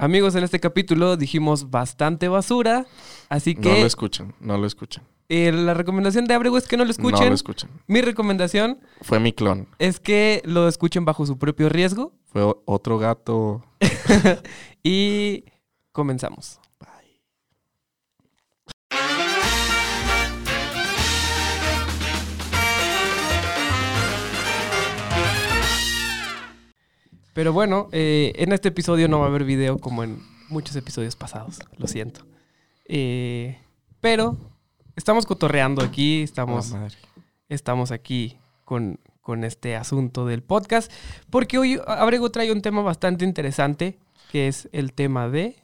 Amigos, en este capítulo dijimos bastante basura, así que... No lo escuchan, no lo escuchan. Eh, la recomendación de Abrego es que no lo escuchen. No lo escuchan. Mi recomendación Fue mi clon. es que lo escuchen bajo su propio riesgo. Fue otro gato. y comenzamos. Pero bueno, eh, en este episodio no va a haber video como en muchos episodios pasados, lo siento. Eh, pero estamos cotorreando aquí, estamos, Ah, estamos aquí con, con este asunto del podcast, porque hoy Abrego trae un tema bastante interesante, que es el tema de...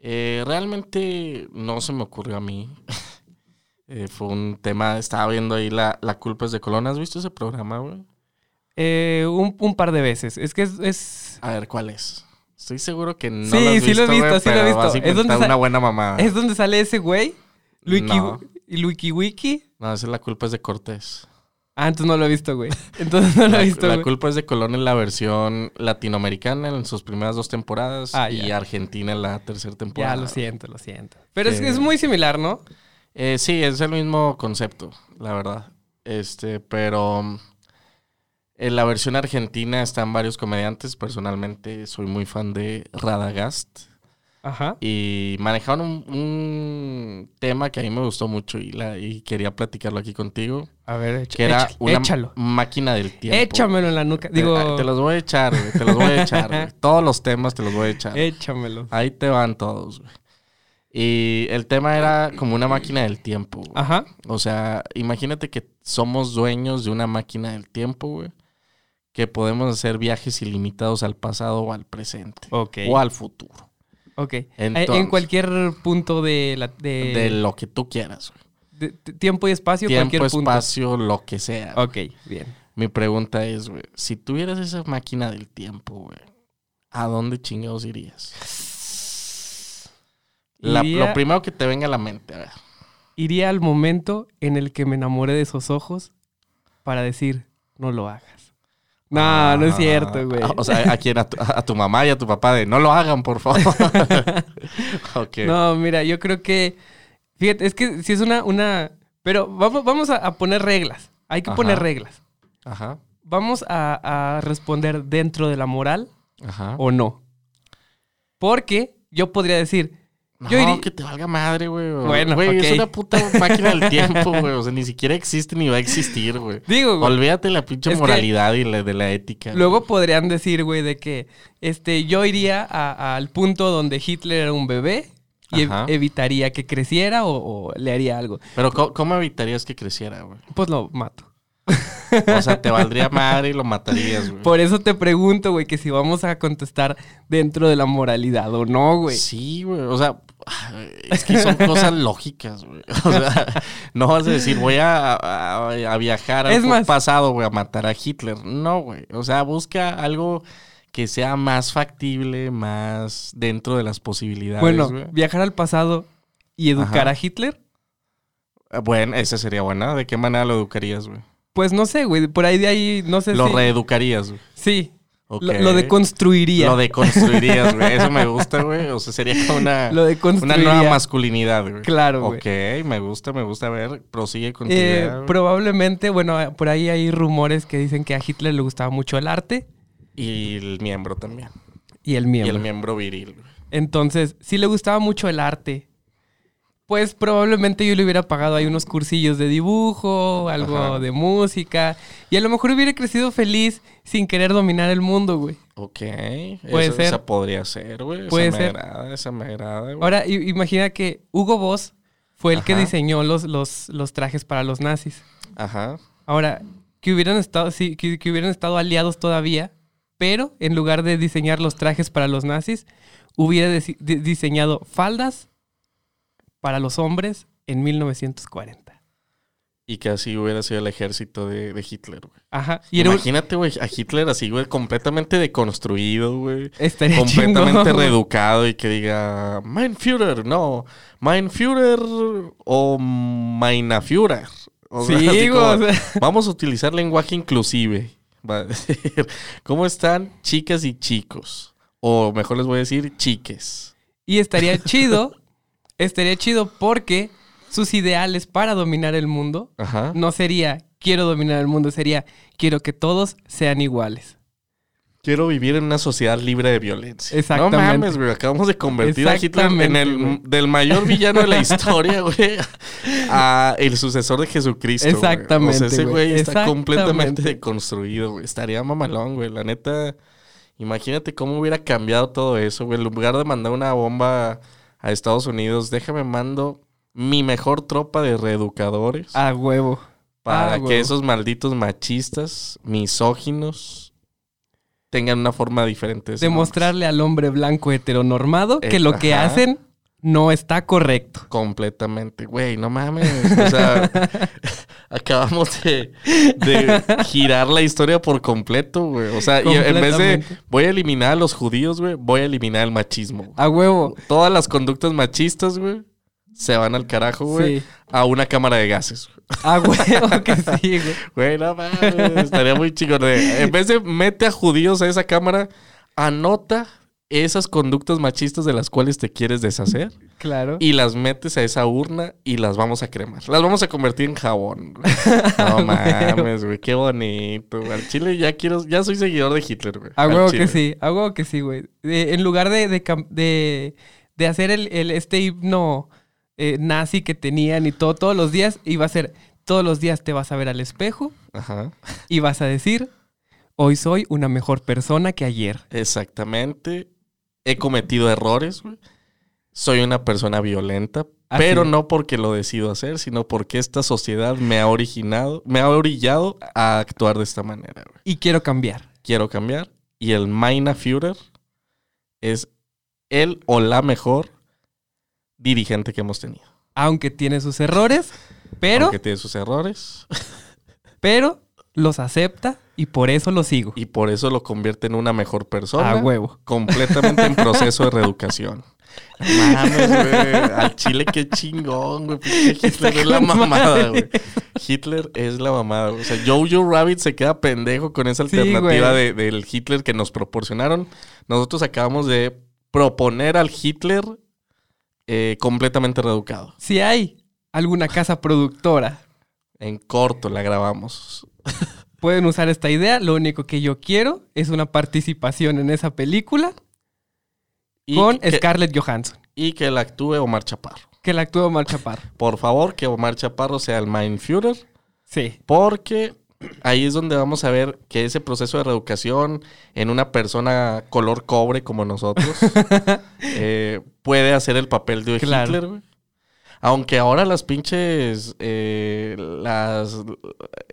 Eh, realmente no se me ocurrió a mí. Eh, fue un tema, estaba viendo ahí la, la culpa es de Colón. ¿Has visto ese programa, güey? Eh, un, un par de veces. Es que es... es- A ver, ¿cuál es? Estoy seguro que no Sí, lo has sí lo he visto, sí lo he visto. Es donde una buena mamada. es donde sale ese güey, Luiki, No. Luiki Wiki. No, esa es la culpa es de Cortés. Ah, entonces no lo he visto, güey. Entonces no lo La, he visto, la güey. culpa es de Colón en la versión latinoamericana en sus primeras dos temporadas Ah, y ya. Argentina en la tercera temporada. Ya, lo siento, lo siento. Pero es, es muy similar, ¿no? Eh, sí, es el mismo concepto, la verdad. Este, pero en la versión argentina están varios comediantes. Personalmente soy muy fan de Radagast. Ajá. Y manejaron un, un tema que a mí me gustó mucho y, la, y quería platicarlo aquí contigo. A ver, echa- Que era una échalo. máquina del tiempo. Échamelo en la nuca. Digo, te, los voy a echar, güey. Te los voy a echar, güey. Todos los temas te los voy a echar. échamelo. Ahí te van todos, güey. Y el tema era como una máquina del tiempo. güey. Ajá. O sea, imagínate que somos dueños de una máquina del tiempo, güey. Que podemos hacer viajes ilimitados al pasado o al presente. Ok. O al futuro. Ok. Eh, Entonces- en cualquier punto de la... De, de lo que tú quieras, de- tiempo y espacio, Tiempo, cualquier punto. espacio, lo que sea. Ok, bien. Mi pregunta es, güey, si tuvieras esa máquina del tiempo, güey, ¿a dónde chingados irías? La- Iría- lo primero que te venga a la mente, a ver. Iría al momento en el que me enamoré de esos ojos para decir, no lo hagas. No, no es cierto, güey. Ah, O sea, a quién, a tu, a tu mamá y a tu papá de no lo hagan, por favor. ok. No, mira, yo creo que. Fíjate, es que si es una. una pero vamos, vamos a, a poner reglas. Hay que Ajá. poner reglas. Ajá. Vamos a, a responder dentro de la moral Ajá. o no. Porque yo podría decir. No, yo iría- que te valga madre, güey. Bueno, Güey, es ok. una puta máquina del tiempo, güey. O sea, ni siquiera existe ni va a existir, güey. Digo, güey. Olvídate la pinche Es moralidad y la de la ética. Luego podrían decir, güey, de que este, yo iría a- al punto donde Hitler era un bebé y ev- evitaría que creciera o, o le haría algo. Pero ¿cómo, cómo evitarías que creciera, güey? Pues lo mato. O sea, te valdría madre y lo matarías, güey. Por eso te pregunto, güey, que si vamos a contestar dentro de la moralidad o no, güey. Sí, güey. O sea, es que son cosas lógicas, güey. O sea, no vas a decir, voy a, a- a viajar al más- pasado, güey, a matar a Hitler. No, güey. O sea, busca algo que sea más factible, más dentro de las posibilidades, Bueno, viajar al pasado y educar Ajá. a Hitler, Eh, Bueno, esa sería buena. ¿De qué manera lo educarías, güey? pues no sé, güey, por ahí de ahí, no sé Lo si... reeducarías, güey. Sí, Lo, lo deconstruiría. Lo deconstruirías, güey. Eso me gusta, güey. O sea, sería como una, Lo una nueva masculinidad, güey. Claro, güey. Ok, me gusta, me gusta. A ver, prosigue con tu Eh, idea, probablemente, bueno, por ahí hay rumores que dicen que a Hitler le gustaba mucho el arte Y el miembro también. y el miembro. Y el miembro viril, güey. Entonces, si le gustaba mucho el arte, pues probablemente yo le hubiera pagado ahí unos cursillos de dibujo, algo Ajá. de música, y a lo mejor hubiera crecido feliz sin querer dominar el mundo, güey. Ok. Puede esa, ser. Esa podría ser, güey. Puede esa ser. me agrada, esa me agrada, güey. Ahora, imagina que Hugo Boss fue el que diseñó los, los, los trajes para los nazis. Ajá. Ahora, que hubieran estado, sí, que, que hubieran estado aliados todavía, pero en lugar de diseñar los trajes para los nazis, hubiera diseñado faldas para los hombres en 1940. Y que así hubiera sido el ejército de, de Hitler, güey. Ajá. Y Imagínate, güey, a Hitler así, güey, completamente deconstruido, güey. estaría completamente chingón. reeducado y que diga Mein Führer, no, Mein Führer o Meine Führer. O sea, Sí, güey, Vamos a utilizar lenguaje inclusive. Va a decir, ¿cómo están chicas y chicos? O mejor les voy a decir chiques. Y estaría chido, estaría chido porque sus ideales para dominar el mundo Ajá. no sería quiero dominar el mundo, sería quiero que todos sean iguales. Quiero vivir en una sociedad libre de violencia. Exactamente. No mames, güey. Acabamos de convertir a Hitler en el güey. del mayor villano de la historia, güey. A el sucesor de Jesucristo. güey. Exactamente, O sea, ese güey. está completamente deconstruido, güey. Estaría mamalón, güey. La neta, imagínate cómo hubiera cambiado todo eso, güey. En lugar de mandar una bomba a Estados Unidos, déjame mando mi mejor tropa de reeducadores A huevo. para que esos malditos machistas, misóginos, tengan una forma diferente de Demostrarle al hombre blanco heteronormado que Eh, lo que ajá. hacen no está correcto. Completamente. Güey, no mames. O sea, acabamos de, de girar la historia por completo, güey. O sea, y en vez de voy a eliminar a los judíos, güey, voy a eliminar el machismo. güey. A huevo. Todas las conductas machistas, güey, se van al carajo, güey, Sí. a una cámara de gases. güey. A huevo que sí, güey. Güey, no mames, estaría muy chico. En vez de mete a judíos a esa cámara, anota esas conductas machistas de las cuales te quieres deshacer Claro. y las metes a esa urna y las vamos a cremar. Las vamos a convertir en jabón. No mames, güey, qué bonito. Al chile ya quiero, ya soy seguidor de Hitler, güey. A huevo que sí, a huevo que sí, güey. En lugar de, de- de hacer el, el- este himno eh, nazi que tenían y todo, todos los días, iba a ser, todos los días te vas a ver al espejo Ajá. y vas a decir, hoy soy una mejor persona que ayer. Exactamente. He cometido errores, güey. Soy una persona violenta, Así pero no porque lo decido hacer, sino porque esta sociedad me ha originado, me ha orillado a actuar de esta manera, güey. Y quiero cambiar. Quiero cambiar. Y el Meine Führer es el o la mejor dirigente que hemos tenido. Aunque tiene sus errores, pero, Aunque tiene sus errores. pero los acepta y por eso lo sigo. Y por eso lo convierte en una mejor persona. A huevo. completamente en proceso de reeducación. Mames, güey. Al Chile, qué chingón, güey. Hitler es la mamada, güey. Hitler es la mamada. güey. O sea, Jojo Rabbit se queda pendejo con esa Sí, alternativa de- del Hitler que nos proporcionaron. Nosotros acabamos de proponer al Hitler eh, completamente reeducado. Si hay alguna casa productora, En corto la grabamos. Pueden usar esta idea. Lo único que yo quiero es una participación en esa película Y con que, Scarlett Johansson, y que la actúe Omar Chaparro. que la actúa Omar Chaparro. Por favor, que Omar Chaparro sea el Mein Führer. Sí. Porque ahí es donde vamos a ver que ese proceso de reeducación en una persona color cobre como nosotros eh, puede hacer el papel de Claro. Hitler, güey. Aunque ahora las pinches, eh, las,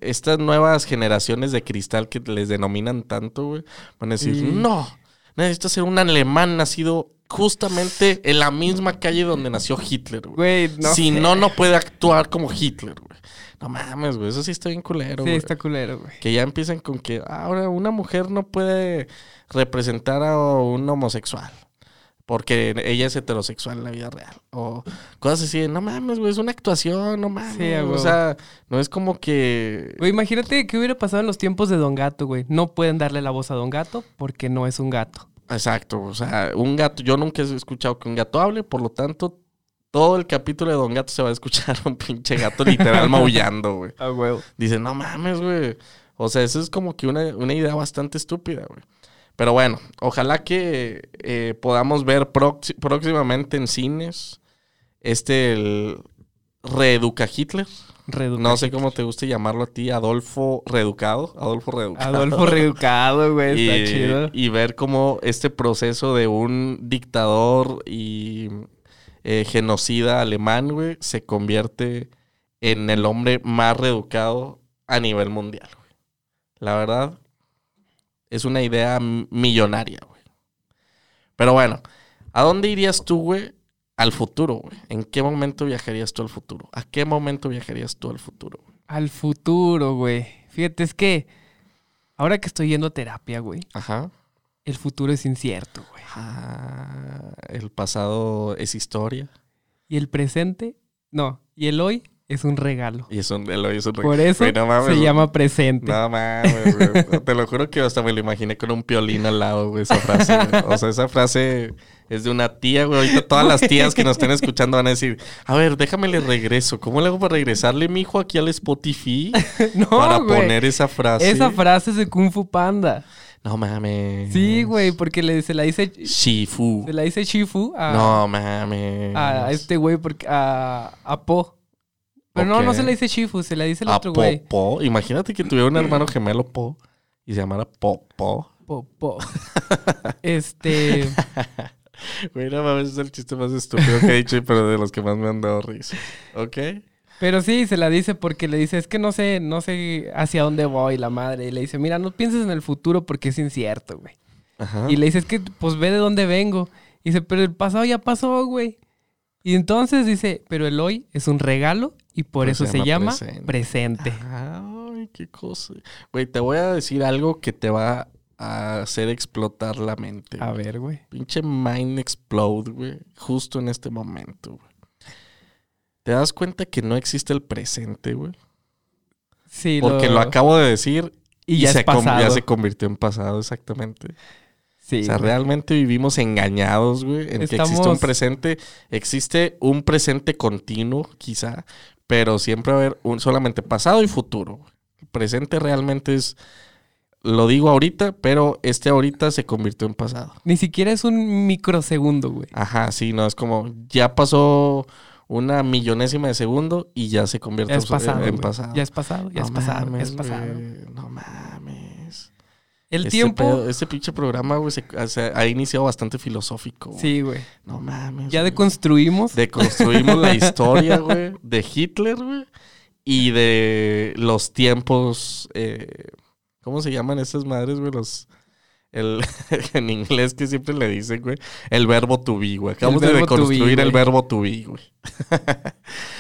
estas nuevas generaciones de cristal que les denominan tanto, güey, van a decir, Sí. no, necesita ser un alemán nacido justamente en la misma calle donde nació Hitler, güey. No. si no, no puede actuar como Hitler, güey. No mames, güey. Eso sí está bien culero, Sí, güey. está culero, güey. Que ya empiezan con que ahora una mujer no puede representar a un homosexual. Porque ella es heterosexual en la vida real. O cosas así de, no mames, güey, es una actuación, no mames. Sí, o sea, no es como que... Güey, imagínate qué hubiera pasado en los tiempos de Don Gato, güey. No pueden darle la voz a Don Gato porque no es un gato. Exacto, o sea, un gato, yo nunca he escuchado que un gato hable, por lo tanto, todo el capítulo de Don Gato se va a escuchar un pinche gato literal maullando, güey. A huevo. Dice, no mames, güey. O sea, eso es como que una, una idea bastante estúpida, güey. Pero bueno, ojalá que eh, podamos ver próximamente en cines este el Reeduca Hitler. No sé cómo te guste llamarlo a ti, Adolfo Reeducado. Adolfo Reeducado. Adolfo reeducado, güey. y, Está chido. y ver cómo este proceso de un dictador y eh, genocida alemán, güey, se convierte en el hombre más reeducado a nivel mundial, güey. La verdad, es una idea millonaria, güey. Pero bueno, ¿a dónde irías tú, güey? Al futuro, güey. ¿En qué momento viajarías tú al futuro? ¿A qué momento viajarías tú al futuro? güey? Al futuro, güey. Fíjate, es que ahora que estoy yendo a terapia, güey, Ajá. el futuro es incierto, güey. Ah, el pasado es historia. Y el presente, no. Y el hoy es un regalo. Y es un, el es un Por regalo. eso no mames, se llama presente. No mames, güey. Te lo juro que hasta me lo imaginé con un piolín al lado, güey, esa frase. O sea, esa frase es de una tía, güey. Ahorita todas las tías que nos estén escuchando van a decir, a ver, déjame le regreso. ¿Cómo le hago para regresarle, mi hijo, aquí al Spotify? no, para poner esa frase. Esa frase es de Kung Fu Panda. No mames. Sí, güey, porque le, se la dice Shifu. se la dice Shifu a, No mames. a este güey porque a, a Po. Pero no, no se le dice Shifu, se la dice el A otro güey. Popo. Imagínate que tuviera un hermano gemelo Po y se llamara Popo. Po, Po. Este, Güey, no mames, es el chiste más estúpido que he dicho, pero de los que más me han dado risa. ¿Ok? pero sí, se la dice porque le dice, es que no sé, no sé hacia dónde voy la madre. Y le dice, mira, no pienses en el futuro porque es incierto, güey. Ajá. Y le dice, es que pues ve de dónde vengo. Y dice, pero el pasado ya pasó, güey. Y entonces dice, pero el hoy es un regalo y por Pues eso se se llama presente. Ay, qué cosa. Güey, te voy a decir algo que te va a hacer explotar la mente. A güey. ver, güey. Pinche mind explode, güey. Justo en este momento, güey. ¿Te das cuenta que no existe el presente, güey? Sí, Porque lo... acabo de decir Y ya se es com- pasado. ya se convirtió en pasado, exactamente. Sí, o sea, güey. realmente vivimos engañados, güey, en que existe un presente, existe un presente continuo, quizá, pero siempre va a haber un solamente pasado y futuro. El presente realmente es, lo digo ahorita, pero este ahorita se convirtió en pasado. Ni siquiera es un microsegundo, güey. Ajá, sí, no, es como, ya pasó una millonésima de segundo y ya se convierte Ya es en- pasado. en güey. pasado. Ya es pasado, ya No es pasado, ya es pasado. No mames. El tiempo. pedo- este pinche programa, güey, se, se ha iniciado bastante filosófico. güey. Sí, güey. No mames. Ya güey. deconstruimos. Deconstruimos la historia, güey, de Hitler, güey, y de los tiempos. eh, ¿Cómo se llaman estas madres, güey? Los. El, en inglés que siempre le dicen, güey. El verbo to be, güey. Acabamos de to be, deconstruir el verbo to be, güey.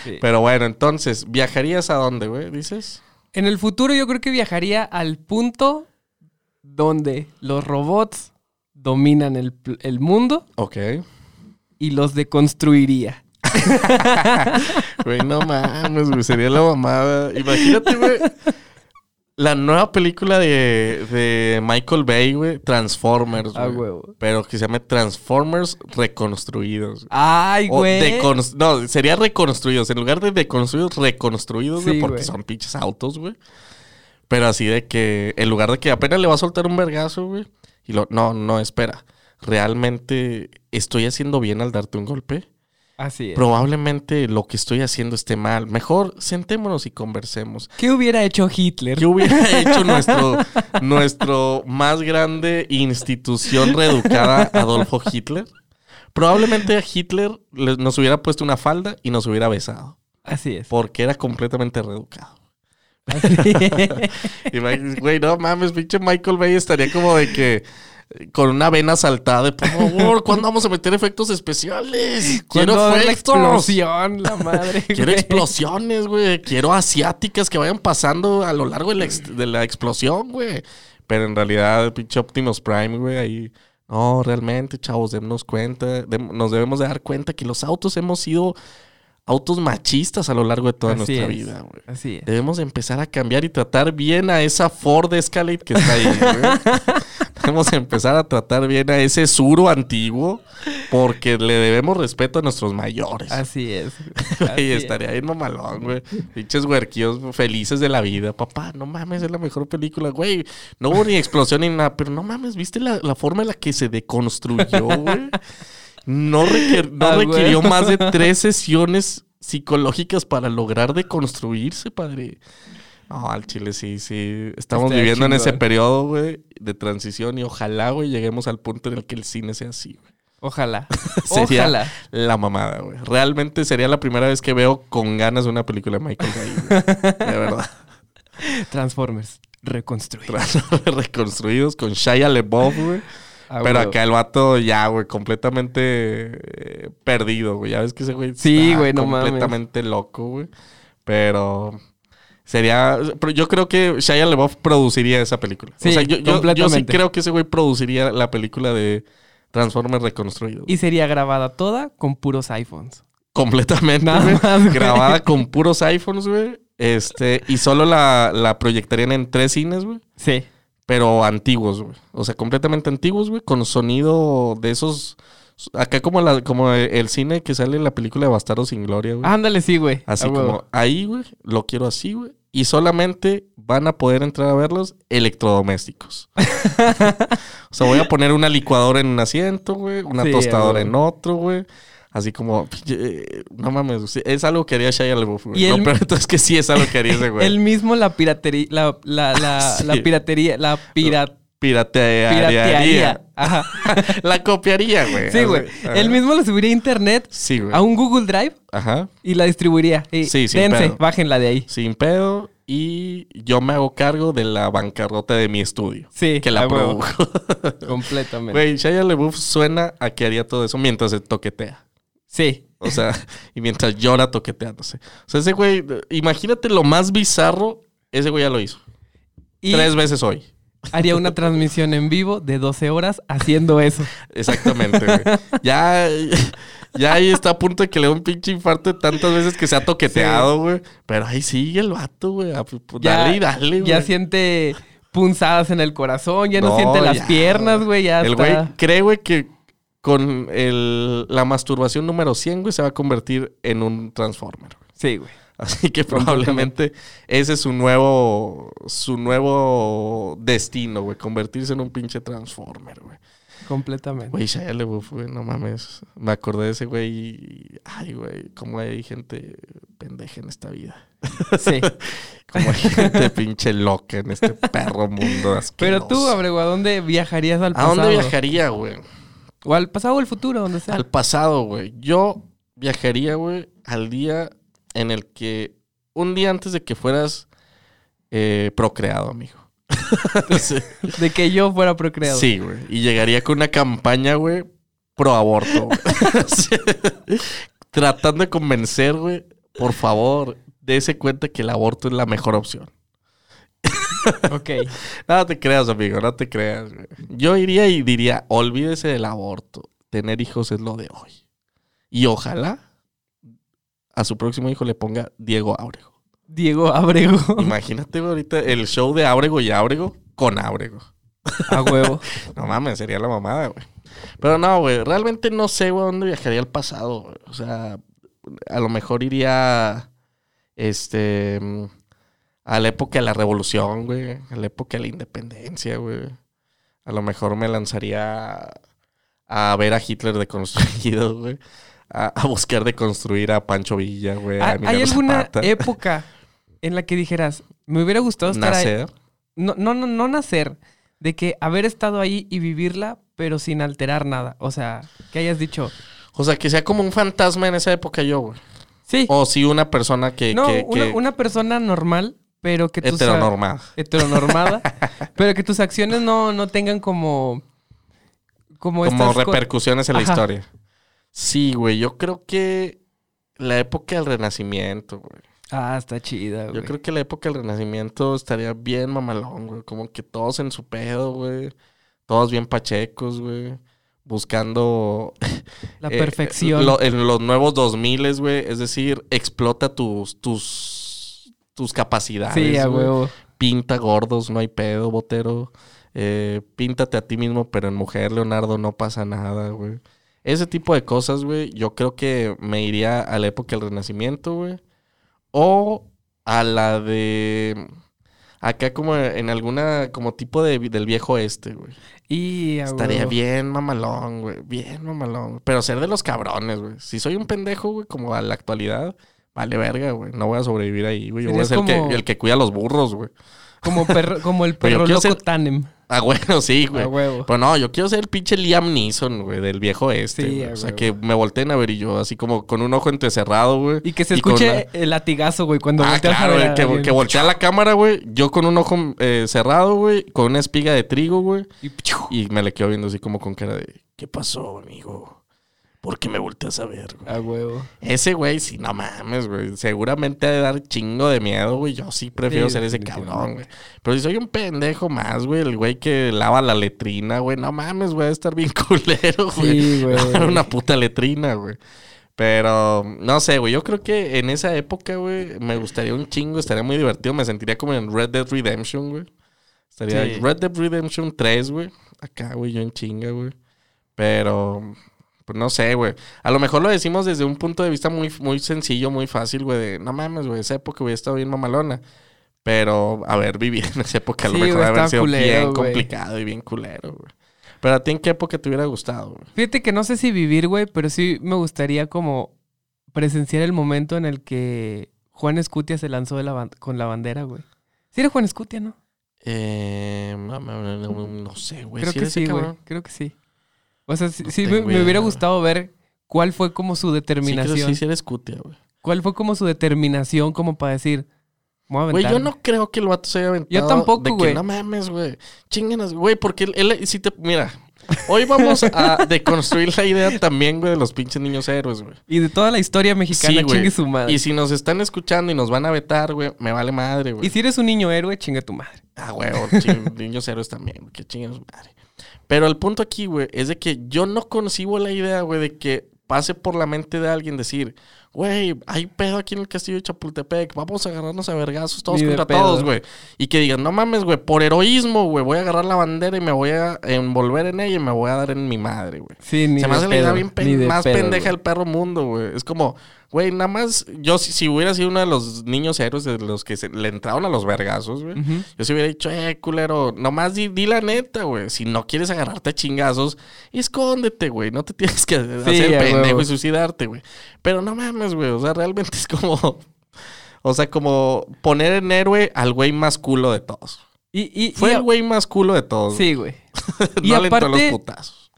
Sí. Pero bueno, entonces, ¿viajarías a dónde, güey? ¿Dices? En el futuro yo creo que viajaría al punto donde los robots dominan el, el mundo Ok. y los deconstruiría. Güey, no mames, güey. Sería la mamada. Imagínate, güey. La nueva película de, de Michael Bay, güey. Transformers, Ah, güey. huevo. Pero que se llame Transformers reconstruidos. Ay, güey. no, sería reconstruidos. En lugar de deconstruidos, reconstruidos, güey, Sí, porque son pinches autos, güey. Pero así de que, en lugar de que apenas le va a soltar un vergazo, güey. Y lo, no, no, espera. ¿Realmente estoy haciendo bien al darte un golpe? Así es. Probablemente lo que estoy haciendo esté mal. Mejor sentémonos y conversemos. ¿Qué hubiera hecho Hitler? ¿Qué hubiera hecho nuestro, nuestro más grande institución reeducada, Adolfo Hitler? Probablemente a Hitler le- nos hubiera puesto una falda y nos hubiera besado. Así es. Porque era completamente reeducado. Güey, no mames, pinche Michael Bay estaría como de que con una vena saltada de por favor, ¿cuándo vamos a meter efectos especiales? Quiero ¿Cuándo va a haber la efectos. explosión, la madre. Quiero güey? explosiones, güey. Quiero asiáticas que vayan pasando a lo largo de la, ex- de la explosión, güey. Pero en realidad, pinche Optimus Prime, güey, ahí. No, realmente, chavos, démonos cuenta. nos debemos de dar cuenta que los autos hemos sido autos machistas a lo largo de toda Así nuestra es. vida, güey. Así es. Debemos de empezar a cambiar y tratar bien a esa Ford Escalade que está ahí, güey. Debemos de empezar a tratar bien a ese Suro antiguo porque le debemos respeto a nuestros mayores. Así es. Güey, Así es. estaría bien mamalón, güey. Pinches huerquillos felices de la vida. Papá, no mames, es la mejor película, güey. No hubo ni explosión ni nada, pero no mames, ¿viste la, la forma en la que se deconstruyó, güey? No, requer- no Ah, requirió más de tres sesiones psicológicas para lograr deconstruirse, padre. No, al chile sí, sí. Estamos viviendo en ese periodo, güey, de transición y ojalá, güey, lleguemos al punto en el que el cine sea así, güey. Ojalá. Sería Ojalá. la mamada, güey. Realmente sería la primera vez que veo con ganas una película de Michael Bay. De verdad. Transformers. Reconstruido. Reconstruidos con Shia LaBeouf, güey. Ah, Pero acá el vato ya, güey, completamente eh, perdido, güey. Ya ves que ese güey Sí, güey, no mames. completamente loco, güey. Pero sería... Pero yo creo que Shia LaBeouf produciría esa película. Sí, o sea, yo, yo- yo sí creo que ese güey produciría la película de Transformers Reconstruidos. Y sería grabada toda con puros iPhones. completamente, Nada más. Grabada con puros iPhones, güey. Este, y solo la, la proyectarían en tres cines, güey. Sí. Pero antiguos, güey. O sea, completamente antiguos, güey. Con sonido de esos. Acá como, la, como el cine que sale en la película de Bastardo sin Gloria, güey. Ándale, sí, güey. Así como ahí, güey. Lo quiero así, güey. Y solamente van a poder entrar a verlos electrodomésticos. o sea, voy a poner una licuadora en un asiento, güey. Una Sí, tostadora en otro, güey. Así como, no mames, es algo que haría Shia LaBeouf, güey. Y Lo el- peor de todo es que sí es algo que haría ese güey. Él mismo la piratería, la, la, la, Sí. la piratería, la pira- Piratearía. Ajá. La copiaría, güey. Sí, güey. Él mismo lo subiría a internet Sí, güey. a un Google Drive Ajá. y la distribuiría. Y Sí, sin dense, pedo. bájenla de ahí. Sin pedo. Y yo me hago cargo de la bancarrota de mi estudio. Sí, Que la produjo. Completamente. Güey, Shia LaBeouf suena a que haría todo eso mientras se toquetea. Sí. O sea, y mientras llora toqueteándose. O sea, ese güey, imagínate lo más bizarro, ese güey ya lo hizo. Y Tres veces hoy. haría una transmisión en vivo de 12 horas haciendo eso. Exactamente, güey. Ya, ya ahí está a punto de que le dé un pinche infarto de tantas veces que se ha toqueteado, güey. Pero ahí sigue el vato, güey. Dale y dale, güey. Ya siente punzadas en el corazón, ya no, No, siente las ya, piernas, güey. Ya El está. güey cree, güey, que con el, la masturbación número 100, güey, se va a convertir en un Transformer. güey. Sí, güey. Así que probablemente ese es su nuevo, su nuevo destino, güey. Convertirse en un pinche Transformer, güey. Completamente. Güey, Shia LaBeouf, güey, no mames. Me acordé de ese güey y... Ay, güey, cómo hay gente pendeja en esta vida. Sí. Como hay gente pinche loca en este perro mundo asqueroso. Pero tú, Abrego, ¿a dónde viajarías al ¿A pasado? dónde viajaría, güey? O al pasado o al futuro, donde sea. Al pasado, güey. Yo viajaría, güey, al día en el que... Un día antes de que fueras eh, procreado, amigo. sí, De que yo fuera procreado. Sí, güey. Y llegaría con una campaña, güey, pro aborto. Sí. Tratando de convencer, güey, por favor, dése cuenta que el aborto es la mejor opción. Ok. No te creas, amigo, no te creas. Yo iría y diría, olvídese del aborto. Tener hijos es lo de hoy. Y ojalá a su próximo hijo le ponga Diego Ábrego. Diego Abrego. Imagínate ahorita el show de Ábrego y Ábrego con Ábrego. A huevo. No mames, sería la mamada, güey. Pero no, güey, realmente no sé, güey, dónde viajaría al pasado. O sea, a lo mejor iría, este, a la época de la revolución, güey. A la época de la independencia, güey. A lo mejor me lanzaría a ver a Hitler deconstruido, güey. A, a buscar deconstruir a Pancho Villa, güey. a ¿Hay alguna Zapata. época en la que dijeras, me hubiera gustado estar ahí? Nacer. No, no, no, no nacer. De que haber estado ahí y vivirla, pero sin alterar nada. O sea, que hayas dicho, O sea, que sea como un fantasma en esa época yo, güey. sí. O si una persona que... no, que, una, que- una persona normal, pero que tus... heteronormada. heteronormada, pero que tus acciones no, no tengan como... Como, repercusiones en la historia. Sí, güey, yo creo que la época del Renacimiento, güey. Ah, está chida, güey. Yo creo que la época del Renacimiento estaría bien mamalón, güey. Como que todos en su pedo, güey. Todos bien pachecos, güey. Buscando... La eh, perfección. lo- en los nuevos 2000, güey. Es decir, explota tus... tus tus capacidades. sí, a huevo. Pinta gordos, no hay pedo, botero. Eh, píntate a ti mismo, pero en mujer, Leonardo, no pasa nada, güey. Ese tipo de cosas, güey, yo creo que me iría a la época del Renacimiento, güey. O a la de... Acá como en alguna, como tipo de, del viejo este, güey. Y Estaría bien mamalón, güey. Bien mamalón. Pero ser de los cabrones, güey. Si soy un pendejo, güey, como a la actualidad, vale verga, güey. No voy a sobrevivir ahí, güey. Yo voy a ser el que, el que cuida a los burros, güey. Como, perro, como el perro loco ser- tánem. Ah, bueno, sí, güey. A huevo. Pero no, yo quiero ser el pinche Liam Neeson, güey, del viejo este. Sí, o sea, que me volteen a ver y yo así como con un ojo entrecerrado, güey. Y que se escuche el latigazo, güey, cuando Ah, claro, a que, que voltea la cámara, güey. Yo con un ojo eh, cerrado, güey, con una espiga de trigo, güey. Y. Y me le quedo viendo así como con cara de, ¿qué pasó, amigo? ¿Por qué me volteas a ver, güey? A huevo. Ese güey, sí, no mames, güey. Seguramente ha de dar chingo de miedo, güey. Yo sí prefiero Sí, ser ese cabrón, güey. Pero si soy un pendejo más, güey, el güey que lava la letrina, güey. No mames, güey, a estar bien culero, güey. Sí, güey. Una puta letrina, güey. Pero, no sé, güey. Yo creo que en esa época, güey, me gustaría un chingo. Estaría muy divertido. Me sentiría como en Red Dead Redemption, güey. Estaría Sí. Red Dead Redemption 3, güey. Acá, güey, yo en chinga, güey. Pero, pues no sé, güey. A lo mejor lo decimos desde un punto de vista muy, muy sencillo, muy fácil, güey. De, no mames, güey, esa época hubiera estado bien mamalona. Pero, a ver, vivir en esa época a lo Sí, mejor haber sido culero, bien complicado y bien culero, güey. Pero a ti en qué época te hubiera gustado, güey. Fíjate que no sé si vivir, güey, pero sí me gustaría como presenciar el momento en el que Juan Escutia se lanzó de la ban- con la bandera, güey. Sí era Juan Escutia, ¿no? Eh, no, no, no, no, no sé, güey. Creo ¿Sí que sí, güey. Creo que sí. O sea, sí, No sí me, hubiera gustado ver cuál fue como su Sí, determinación. creo que sí, sí eres cutia, güey. ¿Cuál fue como su determinación como para decir, voy a Güey, yo aventarme"? no creo que el vato se haya aventado. Yo tampoco, güey. No mames, güey. Chinganas, güey, porque él, él- si te. Mira, hoy vamos a deconstruir la idea también, güey, de los pinches niños héroes, güey. Y de toda la historia mexicana, Sí, chingue su madre. Y si nos están escuchando y nos van a vetar, güey, me vale madre, güey. Y si eres un niño héroe, chinga tu madre. Ah, güey, niños héroes también, que chinguen su madre. Pero el punto aquí, güey, es de que yo no concibo la idea, güey, de que pase por la mente de alguien decir, güey, hay pedo aquí en el castillo de Chapultepec, vamos a agarrarnos a vergazos todos Ni contra todos, güey. Y que digan, no mames, güey, por heroísmo, güey, voy a agarrar la bandera y me voy a envolver en ella y me voy a dar en mi madre, güey. Sí, ni Se me hace la idea bien pen- más pedo, pendeja güey. el perro mundo, güey. Es como, güey, nada más, yo si, si hubiera sido uno de los niños héroes de los que se, le entraron a los vergazos, güey. Yo se hubiera dicho, eh, culero, nomás di, di la neta, güey. Si no quieres agarrarte a chingazos, escóndete, güey. No te tienes que hacer pendejo y suicidarte, güey. Pero no mames, güey. O sea, realmente es como. O sea, como poner en héroe al güey más culo de todos. Y, y, Fue y el güey más culo de todos. Sí, güey. no y le entró aparte- los putazos.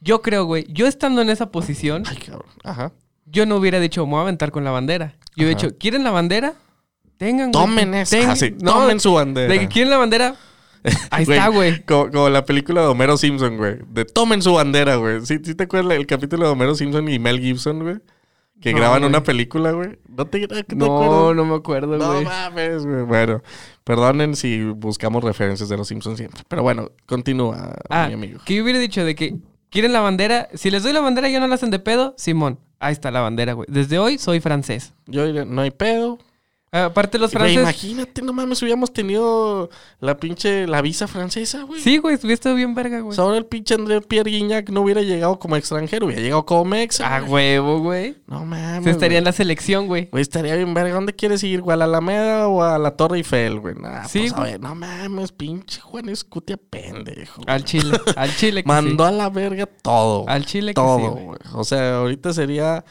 Yo creo, güey, yo estando en esa posición, Ay, cabrón. Ajá. yo no hubiera dicho, me voy a aventar con la bandera. Yo he Ajá. dicho, ¿quieren la bandera? Tengan, güey. Tomen esa. Ten- Ah, sí, no, tomen su bandera. De que quieren la bandera, ahí Güey, está, güey. Como, como la película de Homero Simpson, güey. De tomen su bandera, güey. ¿Sí, sí te acuerdas el capítulo de Homero Simpson y Mel Gibson, güey? Que No, graban güey. una película, güey. No te, no te No, no me acuerdo, No güey. mames, güey. Bueno, perdonen si buscamos referencias de los Simpsons siempre. Pero bueno, continúa, ah, mi amigo. que yo hubiera dicho de que quieren la bandera. Si les doy la bandera, ya no la hacen de pedo. Simón, ahí está la bandera, güey. Desde hoy soy francés. Yo no hay pedo. Aparte, los franceses. imagínate, no mames, hubiéramos tenido la pinche, la visa francesa, güey. Sí, güey, hubiera estado bien verga, O güey. sea, ahora el pinche André Pierre Guignac no hubiera llegado como extranjero, hubiera llegado como mexa. A huevo, güey. No mames. Se estaría güey. en la selección, güey. Güey, estaría bien verga. ¿Dónde quieres ir, güey? ¿A la Alameda o a la Torre Eiffel, güey? Nah, Sí, pues, a güey. ver, no mames, pinche Juan Escutia pendejo. Al Chile. Al Chile que Mandó sí. a la verga todo. Al Chile que todo, sí, güey. güey. O sea, ahorita sería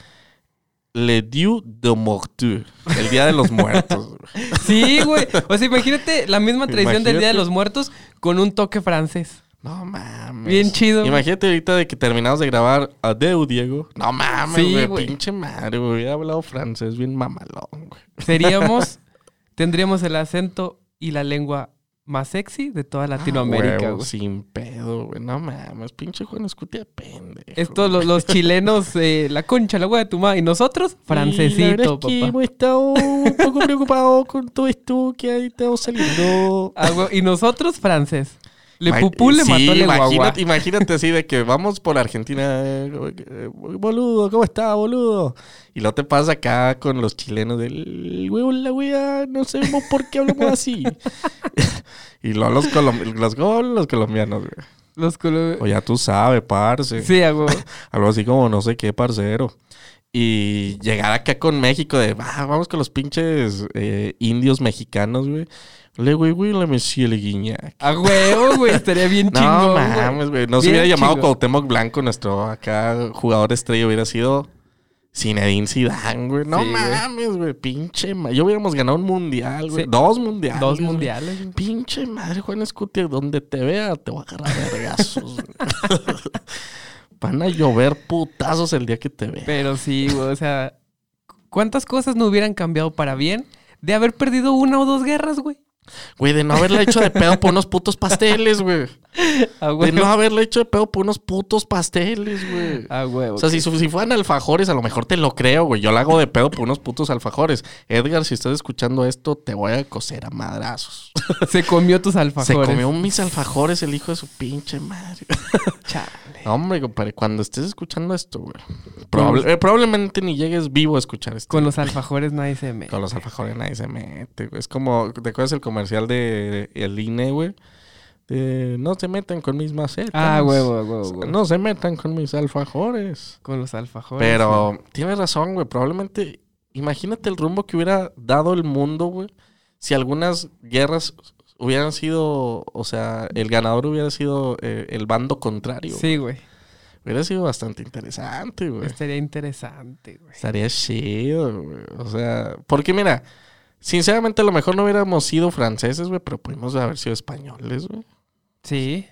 Le Dieu de Mortu. El Día de los Muertos. güey. Sí, güey. O sea, imagínate la misma tradición del Día de los Muertos con un toque francés. No mames. Bien chido. Imagínate ahorita de que terminamos de grabar Adeu, Diego. No mames, Sí, güey. güey. Pinche madre, güey. Hubiera hablado francés bien mamalón, güey. Seríamos, tendríamos el acento y la lengua más sexy de toda Latinoamérica, Ah, güey. Sin pedo, güey. No mames, pinche Juan Escutia pendejo. Estos, los, los chilenos, eh, la concha, la hueá de tu madre. Y nosotros, Y la verdad francesito, es que papá. hemos estado un poco preocupados con todo esto que ahí estamos saliendo. Ah, y nosotros, francés. Le pupú le sí, mató guagua. imagínate, imagínate así de que vamos por Argentina. eh, eh, boludo, ¿cómo está, boludo? Y luego te pasa acá con los chilenos del huevo la wea, no sabemos por qué hablamos así. y luego los, colom- los, los colombianos, güey. Los colo- O ya tú sabes, parce. Sí, a huevo. Algo así como no sé qué, parcero. Y llegar acá con México de, "Ah, vamos con los pinches eh, indios mexicanos, güey. Le güey, güey, la Monsieur Le Guignac. A huevo, güey. Estaría bien No chingón, güey. mames, güey. No se hubiera llamado chingón. Cuauhtémoc Blanco, nuestro acá jugador estrella hubiera sido Zinedine Zidane, güey. No Sí, mames, güey. Pinche madre. Yo hubiéramos ganado un mundial, güey. Sí. Dos mundiales. Dos mundiales. güey. Pinche madre, Juan Escutia, donde te vea te voy a agarrar vergazos. Van a llover putazos el día que te vea. Pero sí, güey. O sea, ¿cuántas cosas no hubieran cambiado para bien de haber perdido una o dos guerras, güey? Güey, de no haberla hecho de pedo por unos putos pasteles, güey. De no haberle hecho de pedo por unos putos pasteles, güey. A huevo. O sea, si, si fueran alfajores, a lo mejor te lo creo, güey. Yo la hago de pedo por unos putos alfajores. Edgar, si estás escuchando esto, te voy a coser a madrazos. Se comió tus Se alfajores. comió mis alfajores el hijo de su pinche madre. Chale. No, hombre, compadre, cuando estés escuchando esto, güey. probable- eh, probablemente ni llegues vivo a escuchar esto. Con los alfajores nadie se me. Con los alfajores nadie se mete, güey. Es como, ¿te acuerdas el comercial de el INE, güey? De, no se metan con mis macetas. Ah, huevo, huevo, huevo. No se metan con mis alfajores. Con los alfajores. Pero tienes razón, güey. Probablemente, imagínate el rumbo que hubiera dado el mundo, güey. Si algunas guerras hubieran sido, o sea, el ganador hubiera sido eh, el bando contrario. Sí, güey. Hubiera sido bastante interesante, güey. Estaría interesante, güey. Estaría chido, güey. O sea, porque mira, sinceramente a lo mejor no hubiéramos sido franceses, güey, pero pudimos haber sido españoles, güey. Sí,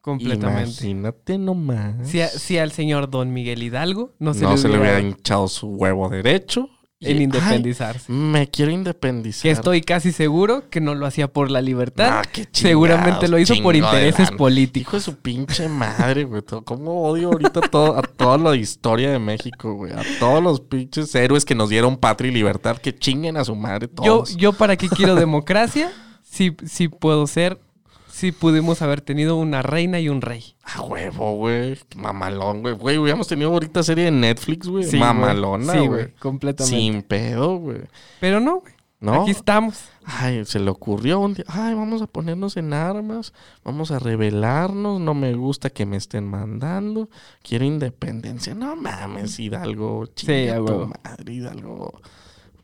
completamente. Imagínate nomás. Si, a- si al señor Don Miguel Hidalgo no se, no le, se le hubiera hubiera hinchado su huevo derecho. el ay, independizarse. me quiero independizar. Que estoy casi seguro que no lo hacía por la libertad. Ah, qué Seguramente lo hizo por intereses políticos. Hijo de su pinche madre, güey. ¿Cómo odio ahorita todo, a toda la historia de México, güey? A todos los pinches héroes que nos dieron patria y libertad, que chinguen a su madre Yo, todos. yo para qué quiero democracia, sí, sí puedo ser, sí pudimos haber tenido una reina y un rey. A huevo, güey. Mamalón, güey. Güey, hubiéramos tenido ahorita serie de Netflix, güey. Sí, güey. Mamalona, Sí, güey. completamente. Sin pedo, güey. Pero no, güey. ¿No? Aquí estamos. Ay, se le ocurrió un día. Ay, vamos a ponernos en armas. Vamos a rebelarnos. No me gusta que me estén mandando. Quiero independencia. No mames, Hidalgo. Chinga a tu madre, Hidalgo.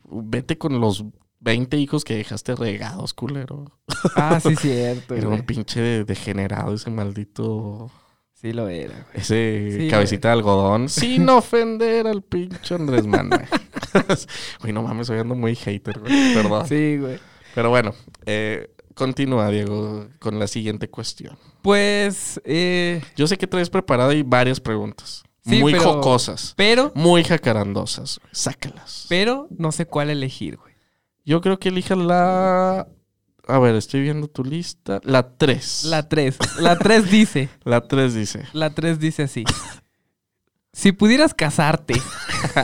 Vete con los 20 hijos que dejaste regados, culero. Ah, sí, cierto. Era güey. un pinche de- degenerado ese maldito. Sí lo era, güey. Ese Sí, cabecita de algodón. Sin ofender al pinche Andrés Manuel. Güey, no mames, soy ando muy hater, güey. Perdón. Sí, güey. Pero bueno, eh, continúa, Diego, con la siguiente cuestión. Pues, eh, Yo sé que traes preparada y varias preguntas. Sí, muy pero- jocosas. pero, Muy jacarandosas. güey. Sácalas. pero no sé cuál elegir, güey. Yo creo que elijas la... A ver, estoy viendo tu lista. La 3. La 3. La 3 dice, La 3 dice. la 3 dice así. Si pudieras casarte,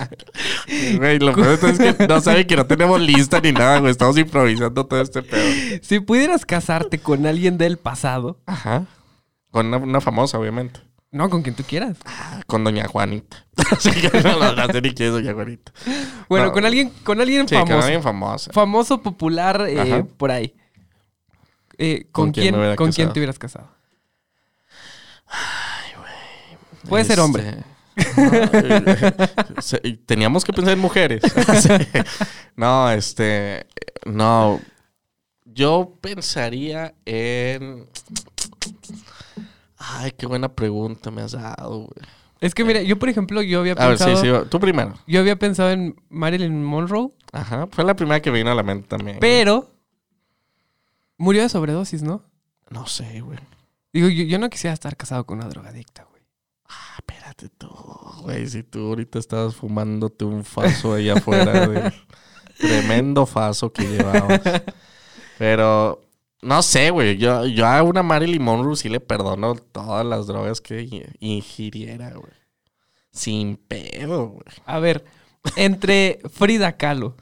Güey, lo peor es que no saben que no tenemos lista ni nada, güey. Estamos improvisando todo este pedo. si pudieras casarte con alguien del pasado, Ajá. Con una, una famosa, obviamente. No con quien tú quieras. Ah, Con Doña Juanita. Así que no, no, no sé ni quién es Doña Juanita. Bueno, No. con alguien, con alguien Sí, con famoso. alguien famosa. Famoso, popular, eh, por ahí. Eh, ¿Con, ¿Con quién ¿con quién casado? te hubieras casado? Puede ser hombre. Este, Teníamos que pensar en mujeres. No, este. No. Yo pensaría en. Ay, qué buena pregunta me has dado, güey. Es que mira, yo por ejemplo, yo había A ver, pensado. sí, sí. Tú primero. Yo había pensado en Marilyn Monroe, Ajá. Fue la primera que vino a la mente también. pero murió de sobredosis, ¿no? No sé, güey. Digo, yo, yo no quisiera estar casado con una drogadicta, güey. Ah, espérate tú, güey. Si tú ahorita estabas fumándote un faso allá afuera del tremendo faso que llevabas. Pero, no sé, güey. Yo, yo a una Marilyn Monroe sí le perdono todas las drogas que ingiriera, güey. Sin pedo, güey. A ver, entre Frida Kahlo